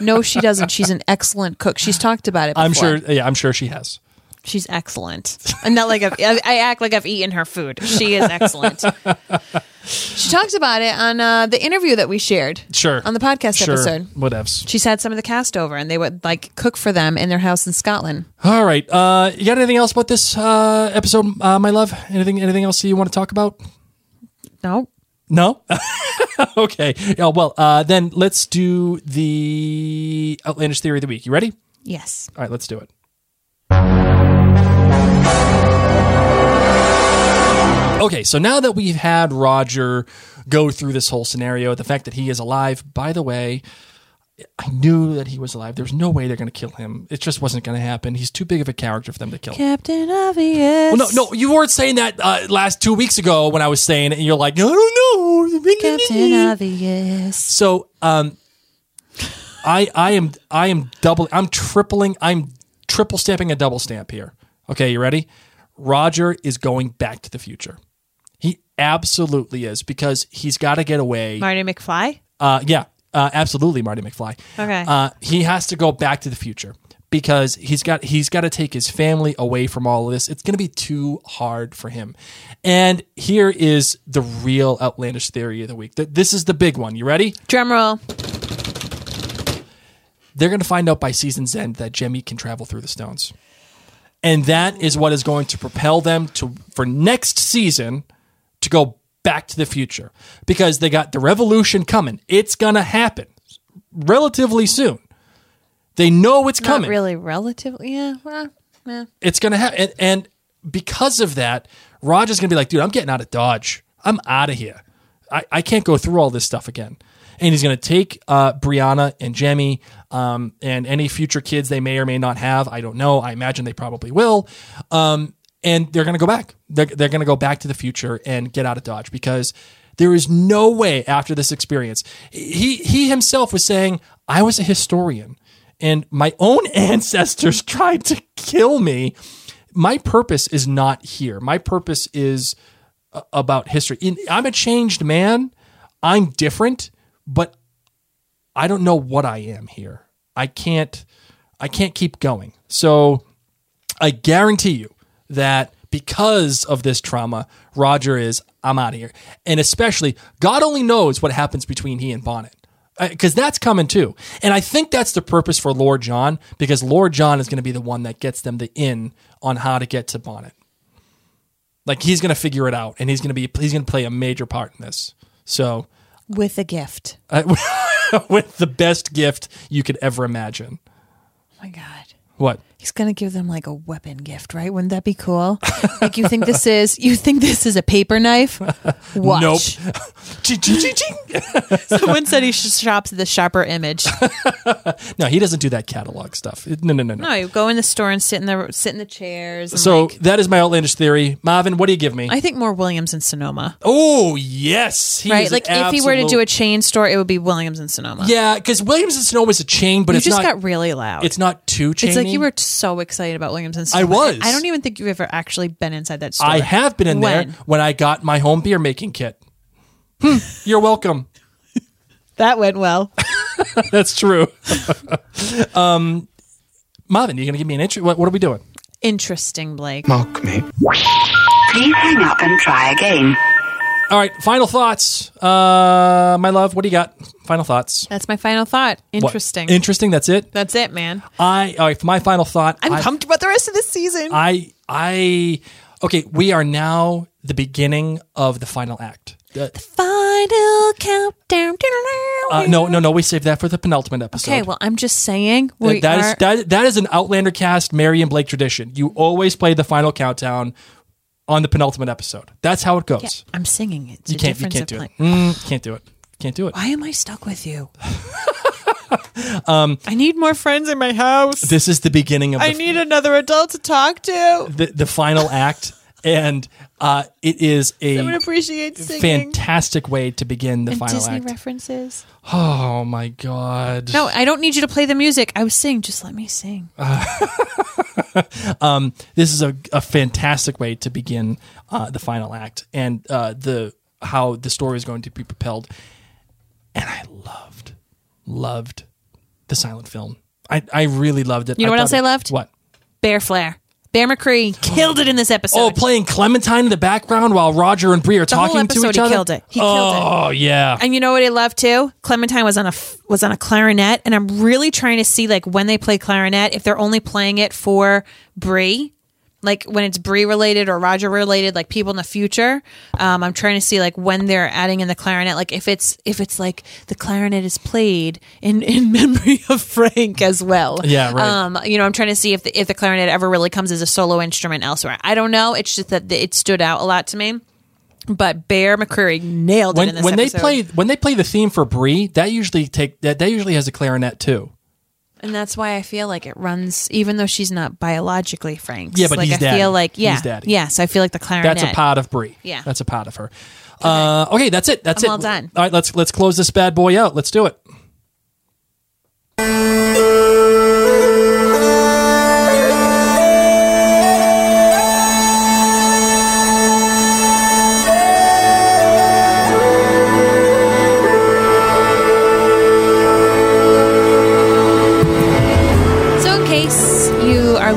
no, she doesn't. She's an excellent cook. She's talked about it. Before. I'm sure. Yeah, I'm sure she has. She's excellent. And not like I've, I I act like I've eaten her food. She is excellent. [LAUGHS] she talks about it on uh, the interview that we shared. Sure. on the podcast Sure. episode. Whatevs. She's had some of the cast over, and they would like cook for them in their house in Scotland. All right. Uh, you got anything else about this uh, episode, uh, my love? Anything? Anything else you want to talk about? No, No. [LAUGHS] okay. Yeah. Well, uh, then let's do the outlandish theory of the week. You ready? yes, All right. Let's do it. Okay, so now that we've had Roger go through this whole scenario, the fact that he is alive, by the way, I knew that he was alive. There's no way they're going to kill him. It just wasn't going to happen. He's too big of a character for them to kill. Captain Obvious. Well, no, no, you weren't saying that uh, last two weeks ago when I was saying it, and you're like, I don't know. Captain Obvious. So, um, I, I am, I am double, I'm tripling, I'm triple stamping a double stamp here. Okay, you ready? Roger is going back to the future. He absolutely is because he's got to get away. Marty McFly. Uh, yeah, uh, absolutely, Marty McFly. Okay. Uh, he has to go back to the future because he's got he's got to take his family away from all of this. It's going to be too hard for him. And here is the real outlandish theory of the week. This is the big one. You ready? Drum roll. They're going to find out by season's end that Jemmy can travel through the stones. And that is what is going to propel them to for next season to go back to the future because they got the revolution coming. It's going to happen relatively soon. They know it's coming. Really relatively. Yeah. Well, yeah. It's going to happen. And, and because of that, Roger's going to be like, dude, I'm getting out of Dodge. I'm out of here. I, I can't go through all this stuff again. And he's going to take uh, Brianna and Jemmy um, and any future kids they may or may not have. I don't know. I imagine they probably will. Um, and they're going to go back. They're, they're going to go back to the future and get out of Dodge because there is no way after this experience. He, he himself was saying, I was a historian and my own [LAUGHS] ancestors tried to kill me. My purpose is not here. My purpose is uh, about history. I'm a changed man. I'm different, but I don't know what I am here. I can't I can't keep going. So I guarantee you that because of this trauma, Roger is I'm out of here. And especially God only knows what happens between he and Bonnet. Because that's coming too. And I think that's the purpose for Lord John, because Lord John is going to be the one that gets them the in on how to get to Bonnet. Like he's going to figure it out, and he's going to be he's going to play a major part in this. So With a gift. uh, [LAUGHS] with the best gift you could ever imagine. Oh my God. What? He's gonna give them like a weapon gift, right? Wouldn't that be cool? like you think this is you think this is a paper knife? Watch. Nope. Ching, ching, ching, ching. [LAUGHS] Someone said he sh- shops at the sharper image. [LAUGHS] no, he doesn't do that catalog stuff. No, no, no, no. No, you go in the store and sit in the sit in the chairs. And so like, that is my outlandish theory. Marvin, what do you give me? I think more Williams and Sonoma. oh yes, he right? Like an if he were to do a chain store, it would be Williams and Sonoma. yeah, because Williams and Sonoma is a chain, but you it's just not. got really loud. it's not too chainy. It's like you were so excited about Williams and Sonoma. was. I don't even think you've ever actually been inside that store. I have been in When? there when I got my home beer making kit. Hmm, You're welcome. [LAUGHS] That went well. [LAUGHS] That's true. [LAUGHS] um, Marvin, you gonna give me an intro? What, what are we doing? Interesting, Blake. Mock me. Please hang up and try again. All right, final thoughts. Uh, my love, what do you got? Final thoughts. That's my final thought. What? Interesting. Interesting. That's it. That's it, man. I all right. For my final thought, I'm I, pumped about the rest of this season. I I okay. We are now the beginning of the final act. Uh, Final countdown. uh, no, no, no. We saved that for the penultimate episode. Okay, well, I'm just saying. We that is are- that, that is an Outlander cast Mary and Blake tradition. You always play the final countdown on the penultimate episode. That's how it goes. Yeah, I'm singing it. It's You can't you can't do it. Mm, can't do it. Can't do it. Why am I stuck with you? [LAUGHS] I need more friends in my house. Um, This is the beginning of I the, need another adult to talk to. the, the final act, and uh, it is a appreciate singing. fantastic way to begin the and final Disney act. references. Oh my god! No, I don't need you to play the music. I was sing. Just let me sing. [LAUGHS] this is a, a fantastic way to begin uh, the final act and uh, the how the story is going to be propelled. And I loved, loved the silent film. I, I really loved it. You know what thought else I it- loved? What? Bear Flair. Bear McCreary [GASPS] killed it in this episode. Oh, playing Clementine in the background while Roger and Bree are The talking to each he other. killed it. He killed it. oh yeah. And you know what I love too? Clementine was on a was on a clarinet, and I'm really trying to see like when they play clarinet, if they're only playing it for Bree, like when it's Bree related or Roger related, like people in the future. Um, I'm trying to see like when they're adding in the clarinet, like if it's if it's like the clarinet is played in in [LAUGHS] memory of Frank as well. Yeah, right. Um, you know, I'm trying to see if the, if the clarinet ever really comes as a solo instrument elsewhere. I don't know. It's just that it stood out a lot to me. But Bear McCreary nailed it when when they play when they play the theme for Bree, that usually take that that usually has a clarinet too. And that's why I feel like it runs, even though she's not biologically Frank's. Yeah, but like he's I daddy. feel like yeah, He's daddy. yes, I feel like the clarinet. That's a part of Bree. Yeah. that's a part of her. Uh, okay, that's it. That's I'm it. all done. All right, let's let's close this bad boy out. Let's do it.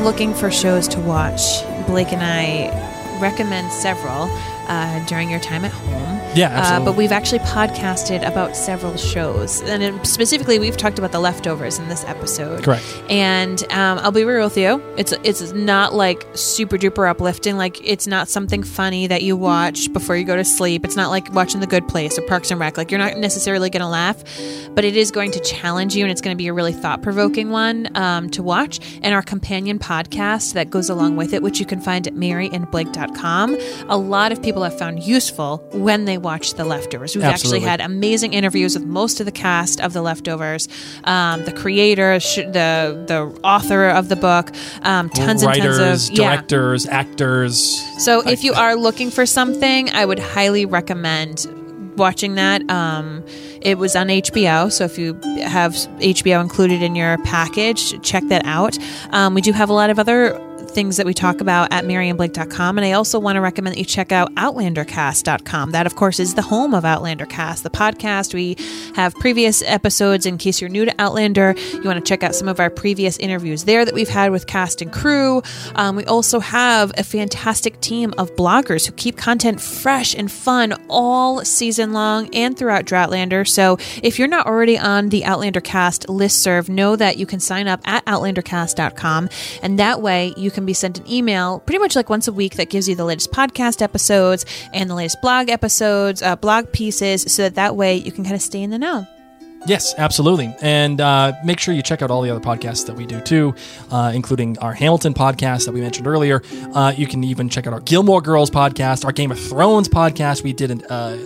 Looking for shows to watch, Blake and I recommend several uh, during your time at home. Yeah, Uh, but we've actually podcasted about several shows, and in- specifically, we've talked about the leftovers in this episode. Correct. And um, I'll be real with you; it's it's not like super duper uplifting. Like it's not something funny that you watch before you go to sleep. It's not like watching The Good Place or Parks and Rec. Like you're not necessarily going to laugh, but it is going to challenge you, and it's going to be a really thought provoking one um, to watch. And our companion podcast that goes along with it, which you can find at maryandblake.com, a lot of people have found useful when they watch The Leftovers. We've Absolutely. actually had amazing interviews with most of the cast of The Leftovers, um, the creator, sh- the the author of the book, um, tons Writers, and tons of yeah. directors, actors. So if you are looking for something, I would highly recommend watching that. Um, it was on HBO, so if you have HBO included in your package, check that out. Um, we do have a lot of other things that we talk about at maryandblake.com and i also want to recommend that you check out outlandercast.com that of course is the home of outlandercast the podcast we have previous episodes in case you're new to outlander you want to check out some of our previous interviews there that we've had with cast and crew um, we also have a fantastic team of bloggers who keep content fresh and fun all season long and throughout Droughtlander. So if you're not already on the Outlander Cast listserv, know that you can sign up at outlandercast.com. And that way you can be sent an email pretty much like once a week that gives you the latest podcast episodes and the latest blog episodes, uh, blog pieces, so that that way you can kind of stay in the know. Yes, absolutely. And uh, make sure you check out all the other podcasts that we do too, uh, including our Hamilton podcast that we mentioned earlier. Uh, you can even check out our Gilmore Girls podcast, our Game of Thrones podcast. We did an, uh,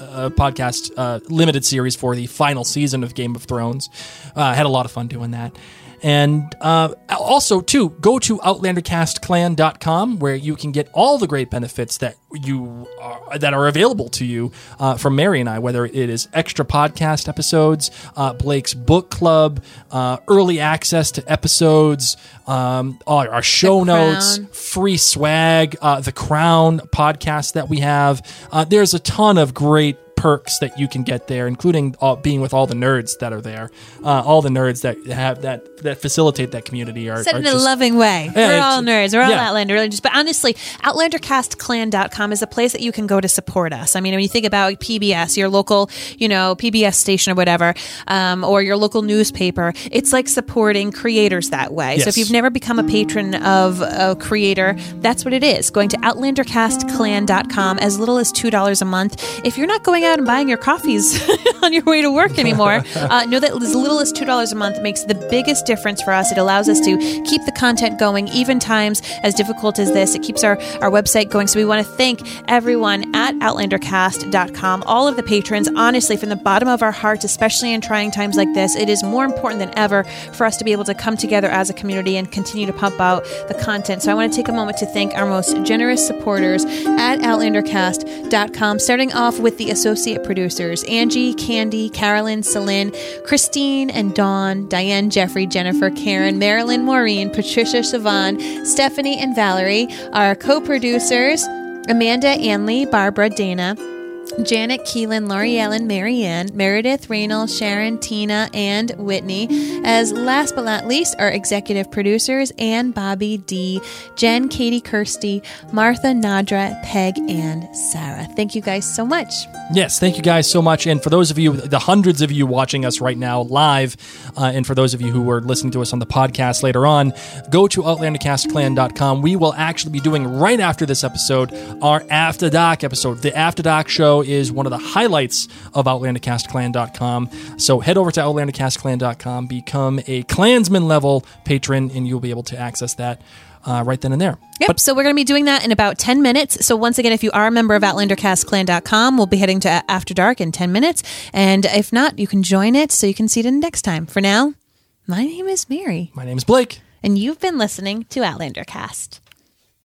a, a podcast uh, limited series for the final season of Game of Thrones. Uh, had a lot of fun doing that. And uh, also, too, go to OutlanderCastClan.com where you can get all the great benefits that you are, that are available to you uh, from Mary and I, whether it is extra podcast episodes, uh, Blake's book club, uh, early access to episodes, um, our, our show notes, free swag, uh, the Crown podcast that we have. Uh, there's a ton of great perks that you can get there, including all, being with all the nerds that are there. Uh, all the nerds that have that that facilitate that community are, Said are in a loving way. Yeah, we're all nerds. We're all yeah. Outlander religions. But honestly, OutlanderCastClan.com is a place that you can go to support us. I mean, when you think about PBS, your local, you know, PBS station or whatever, um, or your local newspaper, it's like supporting creators that way. So if you've never become a patron of a creator, that's what it is. Going to OutlanderCastClan.com as little as $2 a month. If you're not going out and buying your coffees [LAUGHS] on your way to work anymore, [LAUGHS] uh, know that as little as $2 a month makes the biggest difference for us. It allows us to keep the content going, even times as difficult as this. It keeps our, our website going. So we want to thank everyone at OutlanderCast.com, all of the patrons. Honestly, from the bottom of our hearts, especially in trying times like this, it is more important than ever for us to be able to come together as a community and continue to pump out the content. So I want to take a moment to thank our most generous supporters at OutlanderCast.com, starting off with the associate producers Angie, Candy, Carolyn, Celine, Christine, and Dawn, Diane, Jeffrey, Jennifer, Karen, Marilyn, Maureen, Patricia, Siobhan, Stephanie, and Valerie. Our co producers Amanda, Anley, Barbara, Dana. Janet Keelan, Laurie Ellen, Marianne, Meredith, Reynolds, Sharon, Tina, and Whitney. As last but not least, our executive producers Ann, Bobby, D, Jen, Katie, Kirsty, Martha, Nadra, Peg, and Sarah. Thank you guys so much. Yes, thank you guys so much. And for those of you, the hundreds of you watching us right now live, uh, and for those of you who are listening to us on the podcast later on, go to OutlanderCastClan.com. We will actually be doing right after this episode our After Dark episode. The After Dark show is one of the highlights of OutlanderCastClan.com. So head over to OutlanderCastClan.com, become a Clansman level patron, and you'll be able to access that uh, right then and there. Yep. so we're going to be doing that in about 10 minutes. So once again, if you are a member of OutlanderCastClan.com, we'll be heading to After Dark in 10 minutes. And if not, you can join it so you can see it in next time. For now, my name is Mary, My name is Blake. and you've been listening to OutlanderCast.